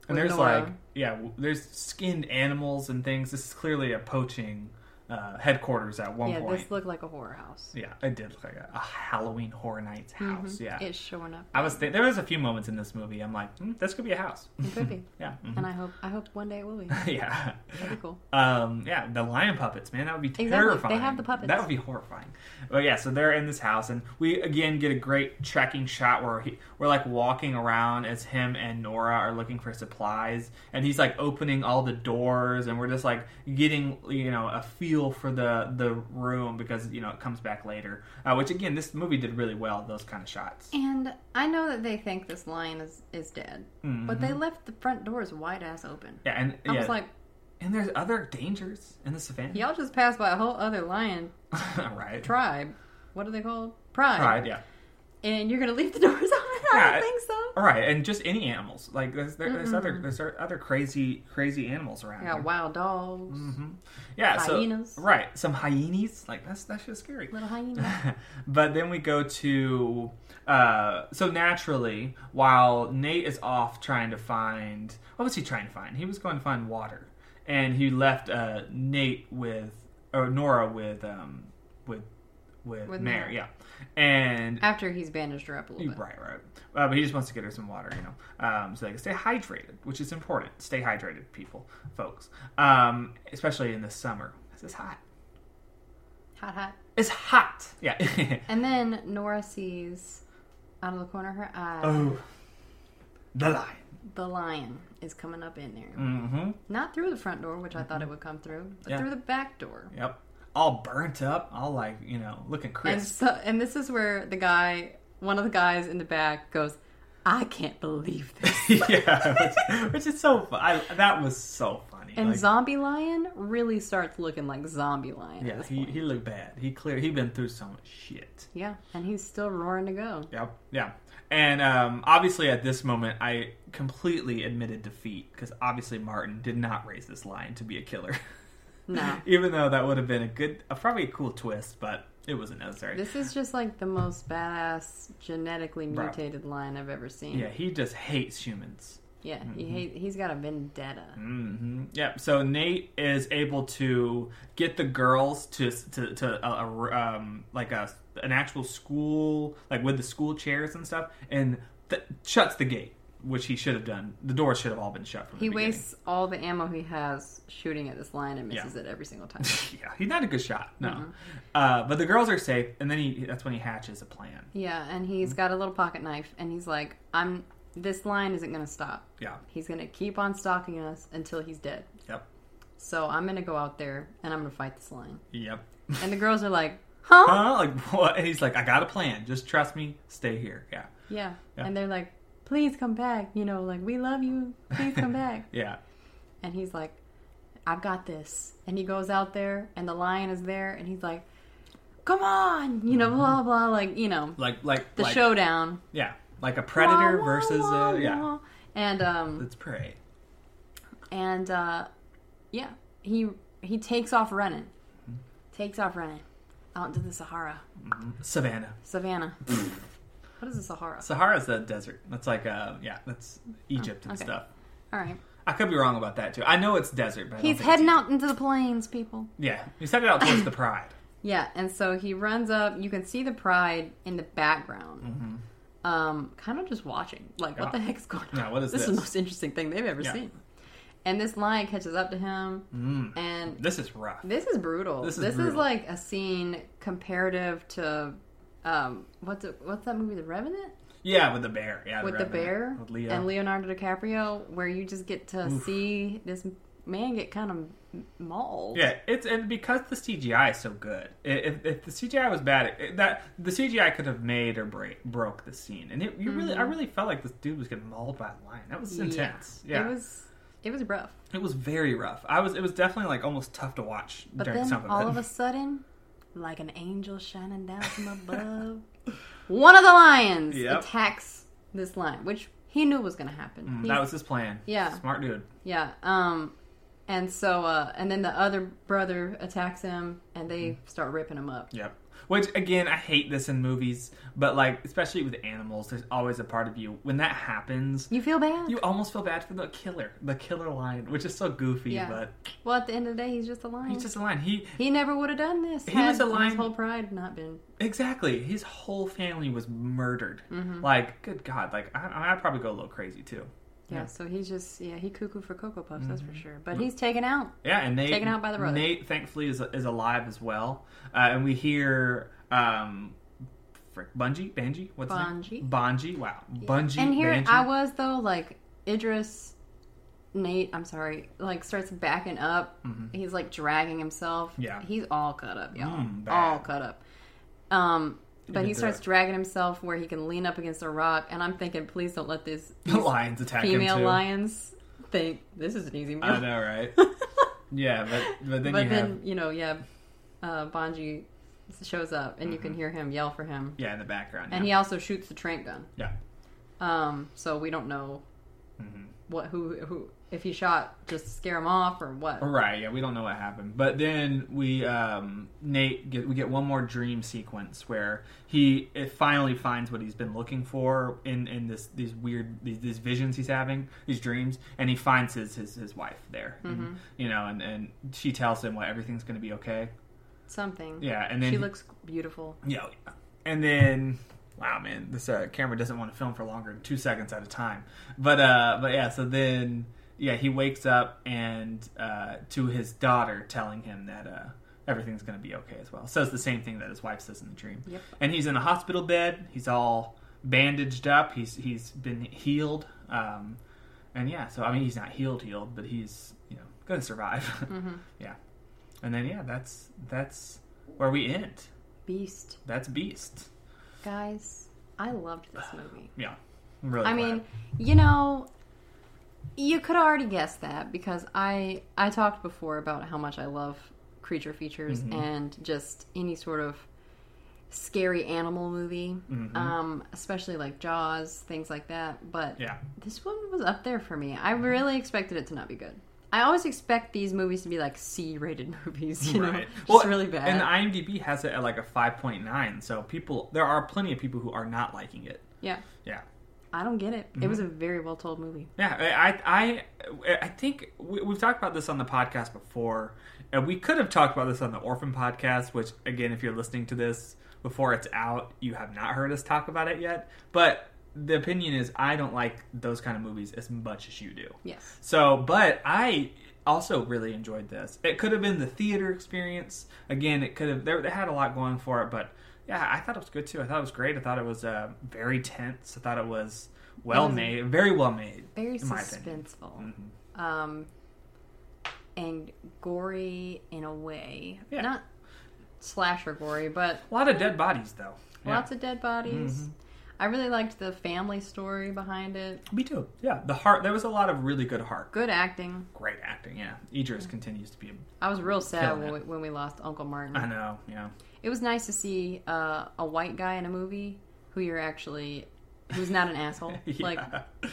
And there's Nora. like, yeah, there's skinned animals and things. This is clearly a poaching uh, headquarters at one yeah, point. Yeah, this looked like a horror house. Yeah, it did look like a, a Halloween Horror Nights house. Mhm. Yeah, it's showing up. I was th- there was a few moments in this movie. I'm like, hmm, this could be a house. It could be, yeah, mhm. and I hope I hope one day it will be. yeah. That'd be cool. Um, yeah, the lion puppets, man, that would be Exactly. terrifying. They have the puppets. That would be horrifying. But yeah, so they're in this house, and we again get a great tracking shot where he, we're like walking around as him and Nora are looking for supplies, and he's like opening all the doors, and we're just like getting you know a feel for the the room because you know it comes back later. Uh, which again, this movie did really well those kind of shots. And I know that they think this lion is is dead, but they Mhm. left the front doors wide ass open. Yeah, and I yeah, was like, and there's other dangers in the savannah. y'all just passed by a whole other lion right. tribe. What are they called? Pride. Pride, yeah. And you're gonna leave the doors open? I Yeah, don't think so. All right, and just any animals. Like there's there, there's other there's other crazy crazy animals around. Yeah, here. wild dogs, Mm-hmm. Yeah, Hyenas. so right, some hyenas. Like that's that's just scary. little hyena. but then we go to uh, so naturally while Nate is off trying to find what was he trying to find? He was going to find water, and he left uh, Nate with or Nora with um, with with, With Mare, yeah, and After he's bandaged her up a little bit. Right, right. Uh, but he just wants to get her some water, you know, um, so they can stay hydrated, which is important. Stay hydrated, people, folks, um, especially in the summer. This is hot. Hot, hot. It's hot. Yeah. And then Nora sees out of the corner of her eye oh, the lion. the lion is coming up in there. Mm-hmm. Not through the front door, which I thought it would come through, but Yeah. through the back door. Yep. All burnt up, all like you know, looking And so, and this is where the guy, one of the guys in the back, goes, "I can't believe this." yeah, which, which is so fun. I, that was so funny. And Like, Zombie Lion really starts looking like Zombie Lion. yeah, he, he looked bad. He clear. He been through so much shit. yeah, and he's still roaring to go. Yep. Yeah. And um, obviously, at this moment, I completely admitted defeat because obviously Martin did not raise this lion to be a killer, No, even though that would have been a good, a, probably a cool twist, but it wasn't necessary. this is just like the most badass genetically mutated lion I've ever seen. yeah, he just hates humans. yeah, he hate, he's got a vendetta. hmm Yeah. So Nate is able to get the girls to to to a, a, um, like a an actual school, like with the school chairs and stuff, and th- shuts the gate, which he should have done. The doors should have all been shut from the He wastes all the ammo he has shooting at this lion and misses it every single time. yeah, he's not a good shot. No, Mm-hmm. uh, but the girls are safe, and then he that's when he hatches a plan. yeah, and he's got a little pocket knife, and he's like, "I'm this line isn't going to stop. Yeah. He's going to keep on stalking us until he's dead. Yep. So I'm going to go out there and I'm going to fight this lion." Yep. And the girls are like, "Huh?" Huh? Like what? And he's like, I got a plan. Just trust me. Stay here. Yeah. Yeah. Yeah. And they're like, "Please come back. You know, like we love you. Please come back." Yeah. And he's like, I've got this. And he goes out there, and the lion is there, and he's like, Come on, you know, blah blah, like you know, Like like the like, showdown. Yeah. Like a predator Wah, versus wah, uh, yeah. wah. And um Let's pray. and uh yeah, he he takes off running, takes off running out into the Sahara, Savannah. savannah. what is the Sahara? Sahara's the desert. That's like uh yeah, that's Egypt and okay. stuff. All right, I could be wrong about that too. I know it's desert, but he's heading out into the plains, people. Yeah, he's headed out towards the Pride. Yeah, and so he runs up. You can see the pride in the background. Um, kind of just watching. Like, what Mm-hmm. Yeah. the heck's going on? Yeah, what is this? This is the most interesting thing they've ever Yeah. seen. And this lion catches up to him, Mm. and This is rough. this is brutal. This is, This is is, like a scene comparative to, um, what's it, what's that movie, The Revenant, Yeah, with the bear. Yeah, with the Revenant. bear with Leo. and Leonardo DiCaprio, where you just get to see this man get kind of mauled. Yeah, it's and because the CGI is so good. If, if the CGI was bad, it, that the CGI could have made or break, broke the scene. And it, you really, I really felt like this dude was getting mauled by a lion. That was intense. Yeah, it was it was rough. It was very rough. I was. It was definitely like almost tough to watch But during then some of all of a sudden, like an angel shining down from above, one of the lions Yep. attacks this lion, which he knew was going to happen. Mm, He's- that was his plan. Yeah. smart dude. yeah. Um, And so, uh, and then the other brother attacks him, and they start ripping him up. Yep. Which again, I hate this in movies, but like especially with animals, there's always a part of you when that happens. You feel bad? You almost feel bad for the killer, the killer lion, which is so goofy, Yeah. but well, at the end of the day, he's just a lion. he's just a lion. He he never would have done this. He had was a lion- His whole pride not been. exactly his whole family was murdered. Mm-hmm. Like, good God, like I, I'd probably go a little crazy too. Yeah, Yeah. so he's just yeah he cuckoo for cocoa puffs that's for Mm-hmm. sure. But he's taken out. Yeah, and Nate Taken out by the brother. Nate, thankfully, is is alive as well, uh, and we hear um, frick, Bungie, Banji, what's Bungie. Bungie. Wow, Bungie. and here Banji. I was though like Idris, Nate. I'm sorry, like starts backing up. He's like dragging himself. Mm-hmm. Yeah. he's all cut up, y'all. Mm, all cut up. Um. But he starts it. dragging himself where he can lean up against a rock, and I'm thinking, please don't let this the lions attack female lions think this is an easy meal. I know, right? yeah, but but then but you then have you know, yeah, uh, Bonji shows up, and you can hear him yell for him, yeah in the background. and yeah. he also shoots the trank gun. Yeah. Um, so we don't know Mhm. what who who if he shot just scare him off or what. Right, yeah, we don't know what happened, but then we um, Nate get we get one more dream sequence where he it finally finds what he's been looking for in in this these weird these, these visions he's having these dreams, and he finds his his, his wife there, Mm-hmm. and, you know, and and she tells him what everything's going to be okay. Something. Yeah, and then she looks beautiful. yeah, and then wow, man, this uh, camera doesn't want to film for longer than two seconds at a time. But uh, but yeah, so then yeah, he wakes up and uh, to his daughter telling him that uh, everything's going to be okay as well. Says the same thing that his wife says in the dream. Yep. And he's in a hospital bed. He's all bandaged up. He's he's been healed. Um, and yeah, so I mean, he's not healed, healed, but he's you know going to survive. Mm-hmm. yeah. And then yeah, that's that's where we end. Beast, That's Beast. guys. I loved this movie. Yeah, I'm really. I glad. mean, you know, you could already guess that because I I talked before about how much I love creature features Mm-hmm. and just any sort of scary animal movie, Mhm. um, especially like Jaws, things like that. But yeah, this one was up there for me. I really expected it to not be good. I always expect these movies to be like C-rated movies, you know, right. just Well, really bad. And the IMDb has it at like a 5.9, so people there are plenty of people who are not liking it. yeah, Yeah. I don't get it. It Mm-hmm. was a very well told movie. Yeah, I, I, I think we, we've talked about this on the podcast before, and we could have talked about this on the Orphan podcast. Which, again, if you're listening to this before it's out, you have not heard us talk about it yet. But the opinion is, I don't like those kind of movies as much as you do. Yes. So, but I also really enjoyed this. It could have been the theater experience. Again, it could have. There, they had a lot going for it, but yeah, I thought it was good too. I thought it was great. I thought it was uh, very tense. I thought it was well was made, very well made. Very in my opinion. suspenseful. Mhm. um, and gory in a way. Yeah. Not slasher gory, but A lot of dead bodies, though. Yeah. lots of dead bodies. Mhm. I really liked the family story behind it. Me too. Yeah, the heart. There was a lot of really good heart. Good acting. Great acting. Yeah, Idris continues to be. A, I was real sad when we, when we lost Uncle Martin. I know. Yeah. It was nice to see uh, a white guy in a movie who you're actually who's not an asshole. Like yeah.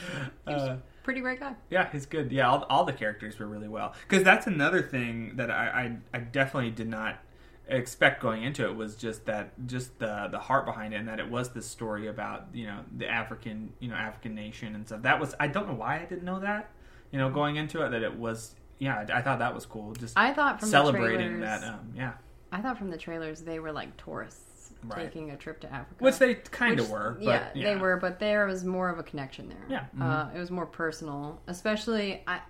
Uh, pretty great guy. Yeah, he's good. Yeah, all, all the characters were really well. Because that's another thing that I, I I definitely did not expect going into it was just that just the the heart behind it and that it was this story about you know the African you know African nation and stuff. That was I don't know why I didn't know that you know going into it that it was yeah I, I thought that was cool just I thought from celebrating the trailers, that um yeah I thought from the trailers they were like tourists Right. taking a trip to Africa. which they kind of were but, yeah, yeah, they were, but there was more of a connection there. Yeah, mm-hmm. uh, it was more personal. Especially, I,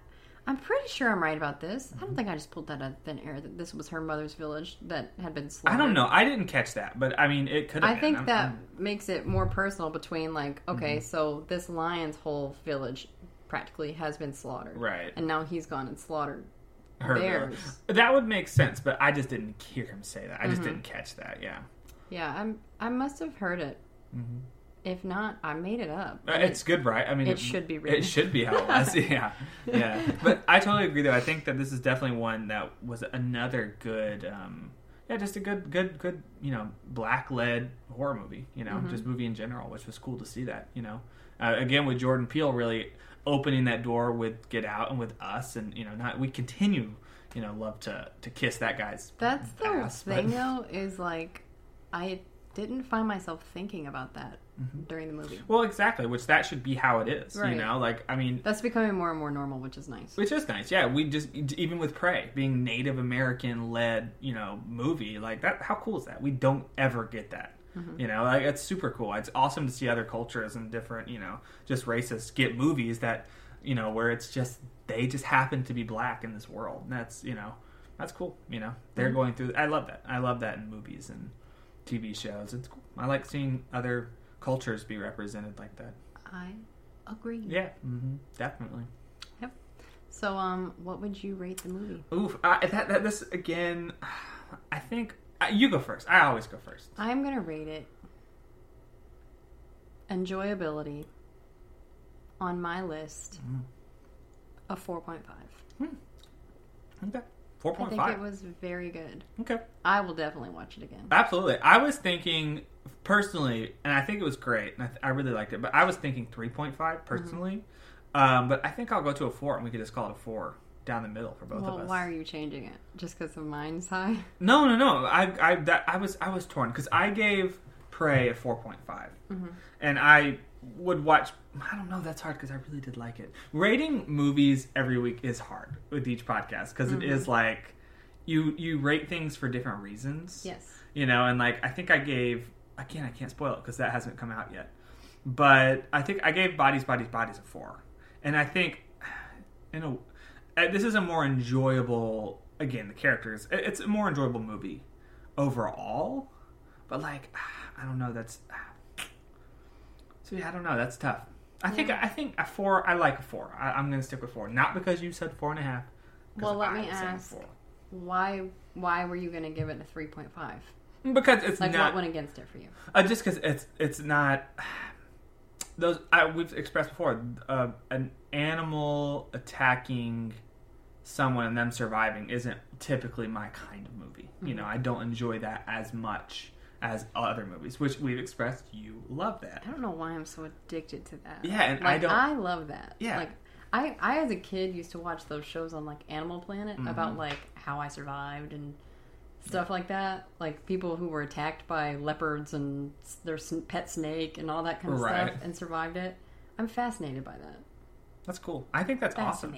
I'm pretty sure I'm right about this. I Mm-hmm. don't think I just pulled that out of thin air. That this was her mother's village that had been slaughtered. I don't know I didn't catch that but I mean it could have I been. think I'm- that I'm- makes it more personal between like, okay, Mm-hmm. so this lion's whole village practically has been slaughtered, right and now he's gone and slaughtered Her- bears. that would make sense but I just didn't hear him say that I just Mm-hmm. didn't catch that yeah Yeah, I'm. I must have heard it. Mhm. If not, I made it up. Uh, It's good, right? I mean, it should be written. It should be how it was. yeah, yeah. But I totally agree, though. I think that this is definitely one that was another good, um, yeah, just a good, good, good, you know, black led horror movie. You know, just movie in general, which was cool to see that. You know, uh, again with Jordan Peele really opening that door with Get Out and with Us, and you know, not we continue, you know, love to to kiss that guy's. That's the ass, but- thing, though, is like I didn't find myself thinking about that Mm-hmm. during the movie. Well, exactly, which that should be how it is. Right. You know, like I mean, That's becoming more and more normal, which is nice. Which is nice, yeah. We just even with Prey being Native American led, you know, movie like that. How cool is that? We don't ever get that. You know, like it's super cool. It's awesome to see other cultures and different, you know, just races get movies that, you know, where it's just they just happen to be black in this world. And that's you know, that's cool. You know, they're Mm-hmm. going through. I love that. I love that in movies and TV shows. It's cool. I like seeing other cultures be represented like that. I agree. Yeah, hmm definitely. Yep. So, um, what would you rate the movie? Oof, uh, that, that this again. I think uh, you go first. I always go first. I'm gonna rate it enjoyability on my list Mm. a 4.5. Okay, four I think it was very good. Okay, I will definitely watch it again. absolutely. I was thinking personally, and I think it was great, and I, th- I really liked it. But I was thinking three point five personally. Um, but I think I'll go to a four, and we could just call it a four down the middle for both well, of us. why are you changing it? Just because of mine's high? No, no, no. I, I, that, I was, I was torn because I gave Prey a four and I would watch. I don't know. That's hard because I really did like it. Rating movies every week is hard with each podcast because is like you you rate things for different reasons. Yes. You know, and like I think I gave again I can't spoil it because that hasn't come out yet. But I think I gave Bodies, Bodies, Bodies a four, and I think you know uh, this is a more enjoyable. Again, the characters. It's a more enjoyable movie overall, but like I don't know. That's see, I don't know. That's tough. I think Yeah. I think a four. I like a four. I, I'm going to stick with four, not because you said four and a half. Well, let I me ask- four. Why? Why were you gonna give it a 3.5? Because it's Like, not what went against it for you? Uh, just because it's it's not those I, we've expressed before. Uh, an animal attacking someone and them surviving isn't typically my kind of movie. You know, I don't enjoy that as much as other movies, which we've expressed. You love that. I don't know why I'm so addicted to that. Yeah, and like, I don't- I love that. Yeah. Like, I, I as a kid used to watch those shows on like Animal Planet Mm-hmm. about like how I survived and stuff like that. Like people who were attacked by leopards and their pet snake and all that kind of Right. stuff and survived it. I'm fascinated by that. That's cool. I think that's awesome.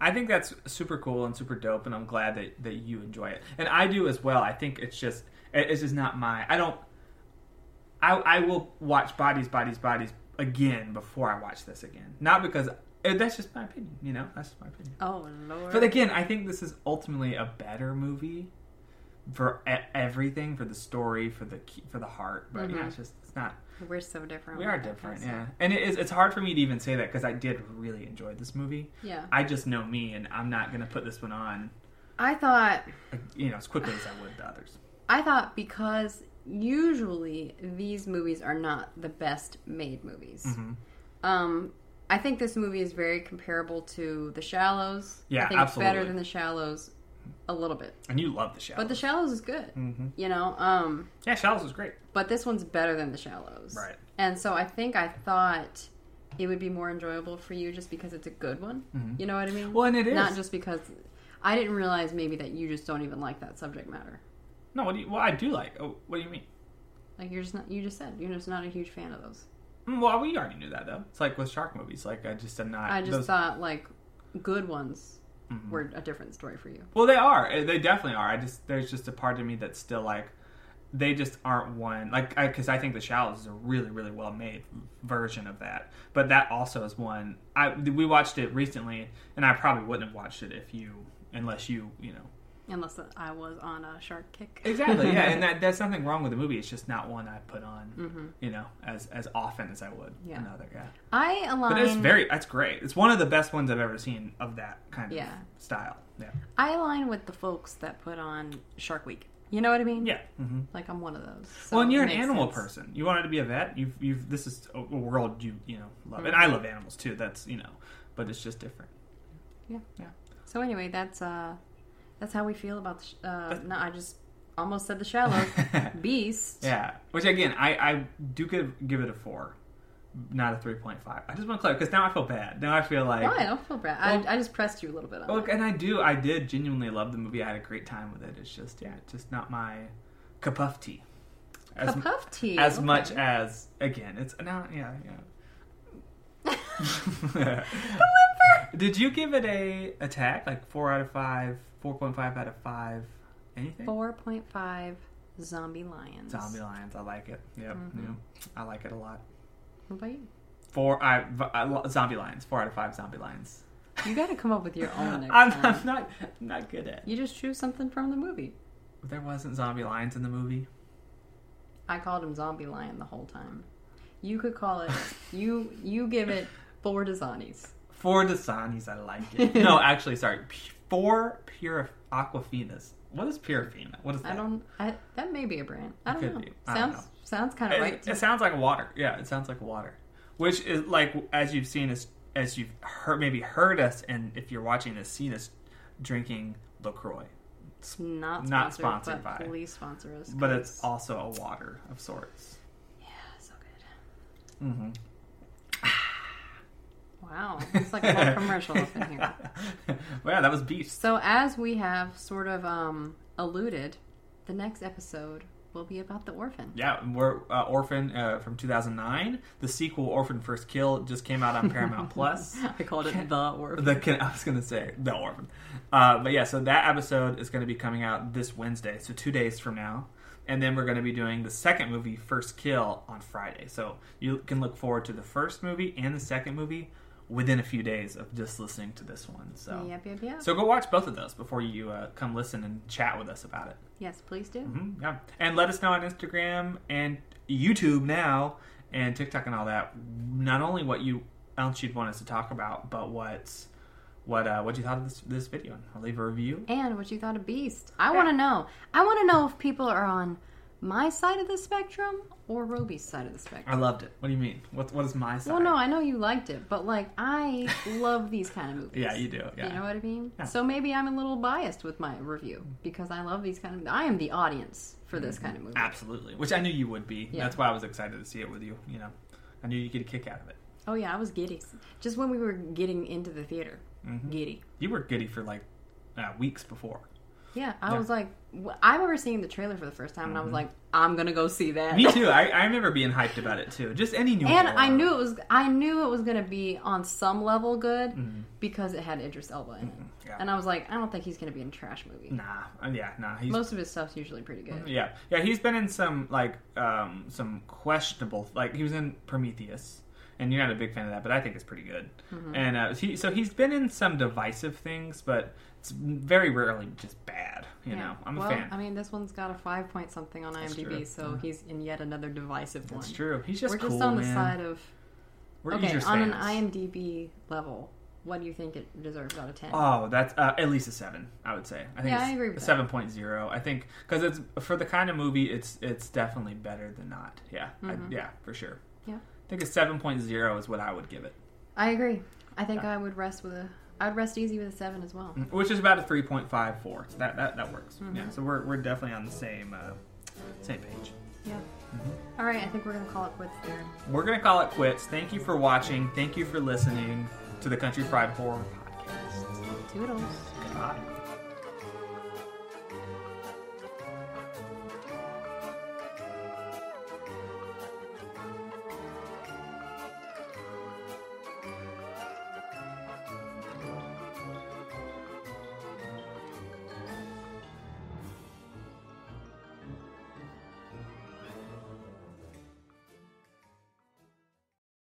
I think that's super cool and super dope, and I'm glad that, that you enjoy it, and I do as well. I think it's just it's just not my. I don't. I I will watch Bodies, Bodies, Bodies again before I watch this again. Not because eh, that's just my opinion. You know, that's my opinion. Oh lord. But again, I think this is ultimately a better movie for everything, for the story, for the for the heart. But yeah, Mhm. it's just it's not. We're so different. We are different, yeah. And it is, it's hard for me to even say that because I did really enjoy this movie. Yeah. I just know me, and I'm not going to put this one on, I thought you know, as quickly as I would the others. I thought because usually these movies are not the best made movies. Mhm. Um, I think this movie is very comparable to The Shallows. Yeah, I think it's better than The Shallows a little bit. And you love the Shallows. But The Shallows is good. hmm You know, um, Yeah, Shallows is great. but this one's better than The Shallows. Right. And so I think I thought it would be more enjoyable for you just because it's a good one. Mhm. You know what I mean? Well, and it is. Not just because I didn't realize maybe that you just don't even like that subject matter. No, what do you, well, I do like. Oh, what do you mean? Like you're just not. You just said you're just not a huge fan of those. Mm, Well, we already knew that though. It's like with shark movies. Like I just am not. I just those- thought like good ones Mhm. were a different story for you. Well, they are. Eh, They definitely are. I just there's just a part of me that's still like they just aren't one like because I, think the Shallows is a really really well made version of that. But that also is one I we watched it recently, and I probably wouldn't have watched it if you unless you you know Unless I was on a shark kick. exactly yeah. And that there's nothing wrong with the movie. It's just not one I put on hmm you know as as often as I would Yeah. another yeah. I align. But it's very that's great. It's one of the best ones I've ever seen of that kind of style. Yeah. I align with the folks that put on Shark Week. You know what I mean? Yeah. hmm Like I'm one of those. So well, and you're an animal sense. person. You wanted to be a vet. You've, you've. This is a world you, you know, love, and Mhm. I love animals too. That's you know, but it's just different. Yeah. Yeah. So anyway, that's uh, that's how we feel about. The sh- uh, no, I just almost said The Shallows. Beast. Yeah, which again, I, I do give give it a four, not a three point five. I just want to clarify because now I feel bad. Now I feel like Why? I don't feel bad. Well- I, I just pressed you a little bit on look, and I do, I did genuinely love the movie. I had a great time with it. It's just yeah, it's just not my cup of tea. As, Cup of tea. as okay. much as again, it's no, yeah, yeah. Did you give it a attack like four out of five, four point five out of five, anything? 4.5 zombie lions. Zombie lions, I like it. Yep, Mhm. yeah, I like it a lot. What about you? Four, I, I zombie lions, four out of five zombie lions. You got to come up with your own I'm. I'm not, I'm not good at. You just choose something from the movie. There wasn't zombie lions in the movie. I called him Zombie Lion the whole time. You could call it. you you give it four Dasanis. Four Dasanis, I like it. no, actually, sorry, P- four pure aquafinas. What is purifina? What is that? I don't. I, that may be a brand. I don't Could know. be. I don't Sounds sounds kind of It, right. To it sounds like water. Yeah, it sounds like water. Which is like as you've seen us, as you've heard, maybe heard us, and if you're watching this, seen us drinking Lacroix. It's not sponsored, not sponsored but by. Please sponsor us. But it's also a water of sorts. yeah, so good. Mm-hmm. Wow, it's like a commercial up in here. well, yeah, that was beast. So as we have sort of um, alluded, the next episode will be about the orphan. Yeah, we're uh, Orphan uh, from 2009. The sequel, Orphan First Kill, just came out on Paramount Plus. I called it the orphan. The I was gonna say the Orphan, uh, but yeah. So that episode is going to be coming out this Wednesday, so two days from now, and then we're going to be doing the second movie, First Kill, on Friday. So you can look forward to the first movie and the second movie within a few days of just listening to this one. So Yep, yep, yep. so go watch both of those before you uh, come listen and chat with us about it. yes, please do. hmm yeah, and let us know on Instagram and YouTube now and TikTok and all that. Not only what you else you'd want us to talk about, but what's what uh, what you thought of this this video. I'll leave a review. And what you thought of Beast. I want to know. I want to know if people are on my side of the spectrum or Roby's side of the spectrum? I loved it. What do you mean? What what is my side? Well, no, I know you liked it, but like I love these kind of movies. Yeah, you do. Yeah. You know what I mean? Yeah. So maybe I'm a little biased with my review because I love these kind of. I am the audience for this kind of movie. Absolutely, which I knew you would be. Yeah. That's why I was excited to see it with you. You know, I knew you'd get a kick out of it. Oh yeah, I was giddy. Just when we were getting into the theater, Mhm. giddy. You were giddy for like uh, weeks before. Yeah, I Yeah. was like, I remember seeing the trailer for the first time, and I was like, I'm gonna go see that. Me too. I, I remember being hyped about it too. Just any new. and I knew it was, I knew it was gonna be on some level good Mhm. because it had Idris Elba in it, Yeah. and I was like, I don't think he's gonna be in a trash movie. Nah. uh, Yeah. Nah. He's Most of his stuff's usually pretty good. Yeah, yeah, he's been in some like um some questionable like he was in Prometheus, and you're not a big fan of that, but I think it's pretty good. Mm-hmm. And uh, he so he's been in some divisive things, but it's very rarely just bad. You Yeah. know, I'm well, a fan. I mean, this one's got a five point something on That's IMDb, true. so Yeah. he's in yet another divisive one. That's true. He's just We're cool, just on the side of We're okay on an. IMDb level. What do you think it deserves out of ten? Oh, that's uh, at least a seven. I would say. I think Yeah, it's I agree with a that. seven point zero. I think because it's for the kind of movie, it's it's definitely better than not. Yeah, I, Mhm. yeah, for sure. Yeah. I think a seven point zero is what I would give it. I agree. I think Yeah. I would rest with a. I'd rest easy with a seven as well. which is about a 3.54 so that that, that works Mhm. yeah so we're, we're definitely on the same uh, same page Yeah. Mm-hmm. All right. I think we're gonna call it quits there. we're gonna call it quits thank you for watching thank you for listening to the country fried horror podcast Toodles. goodbye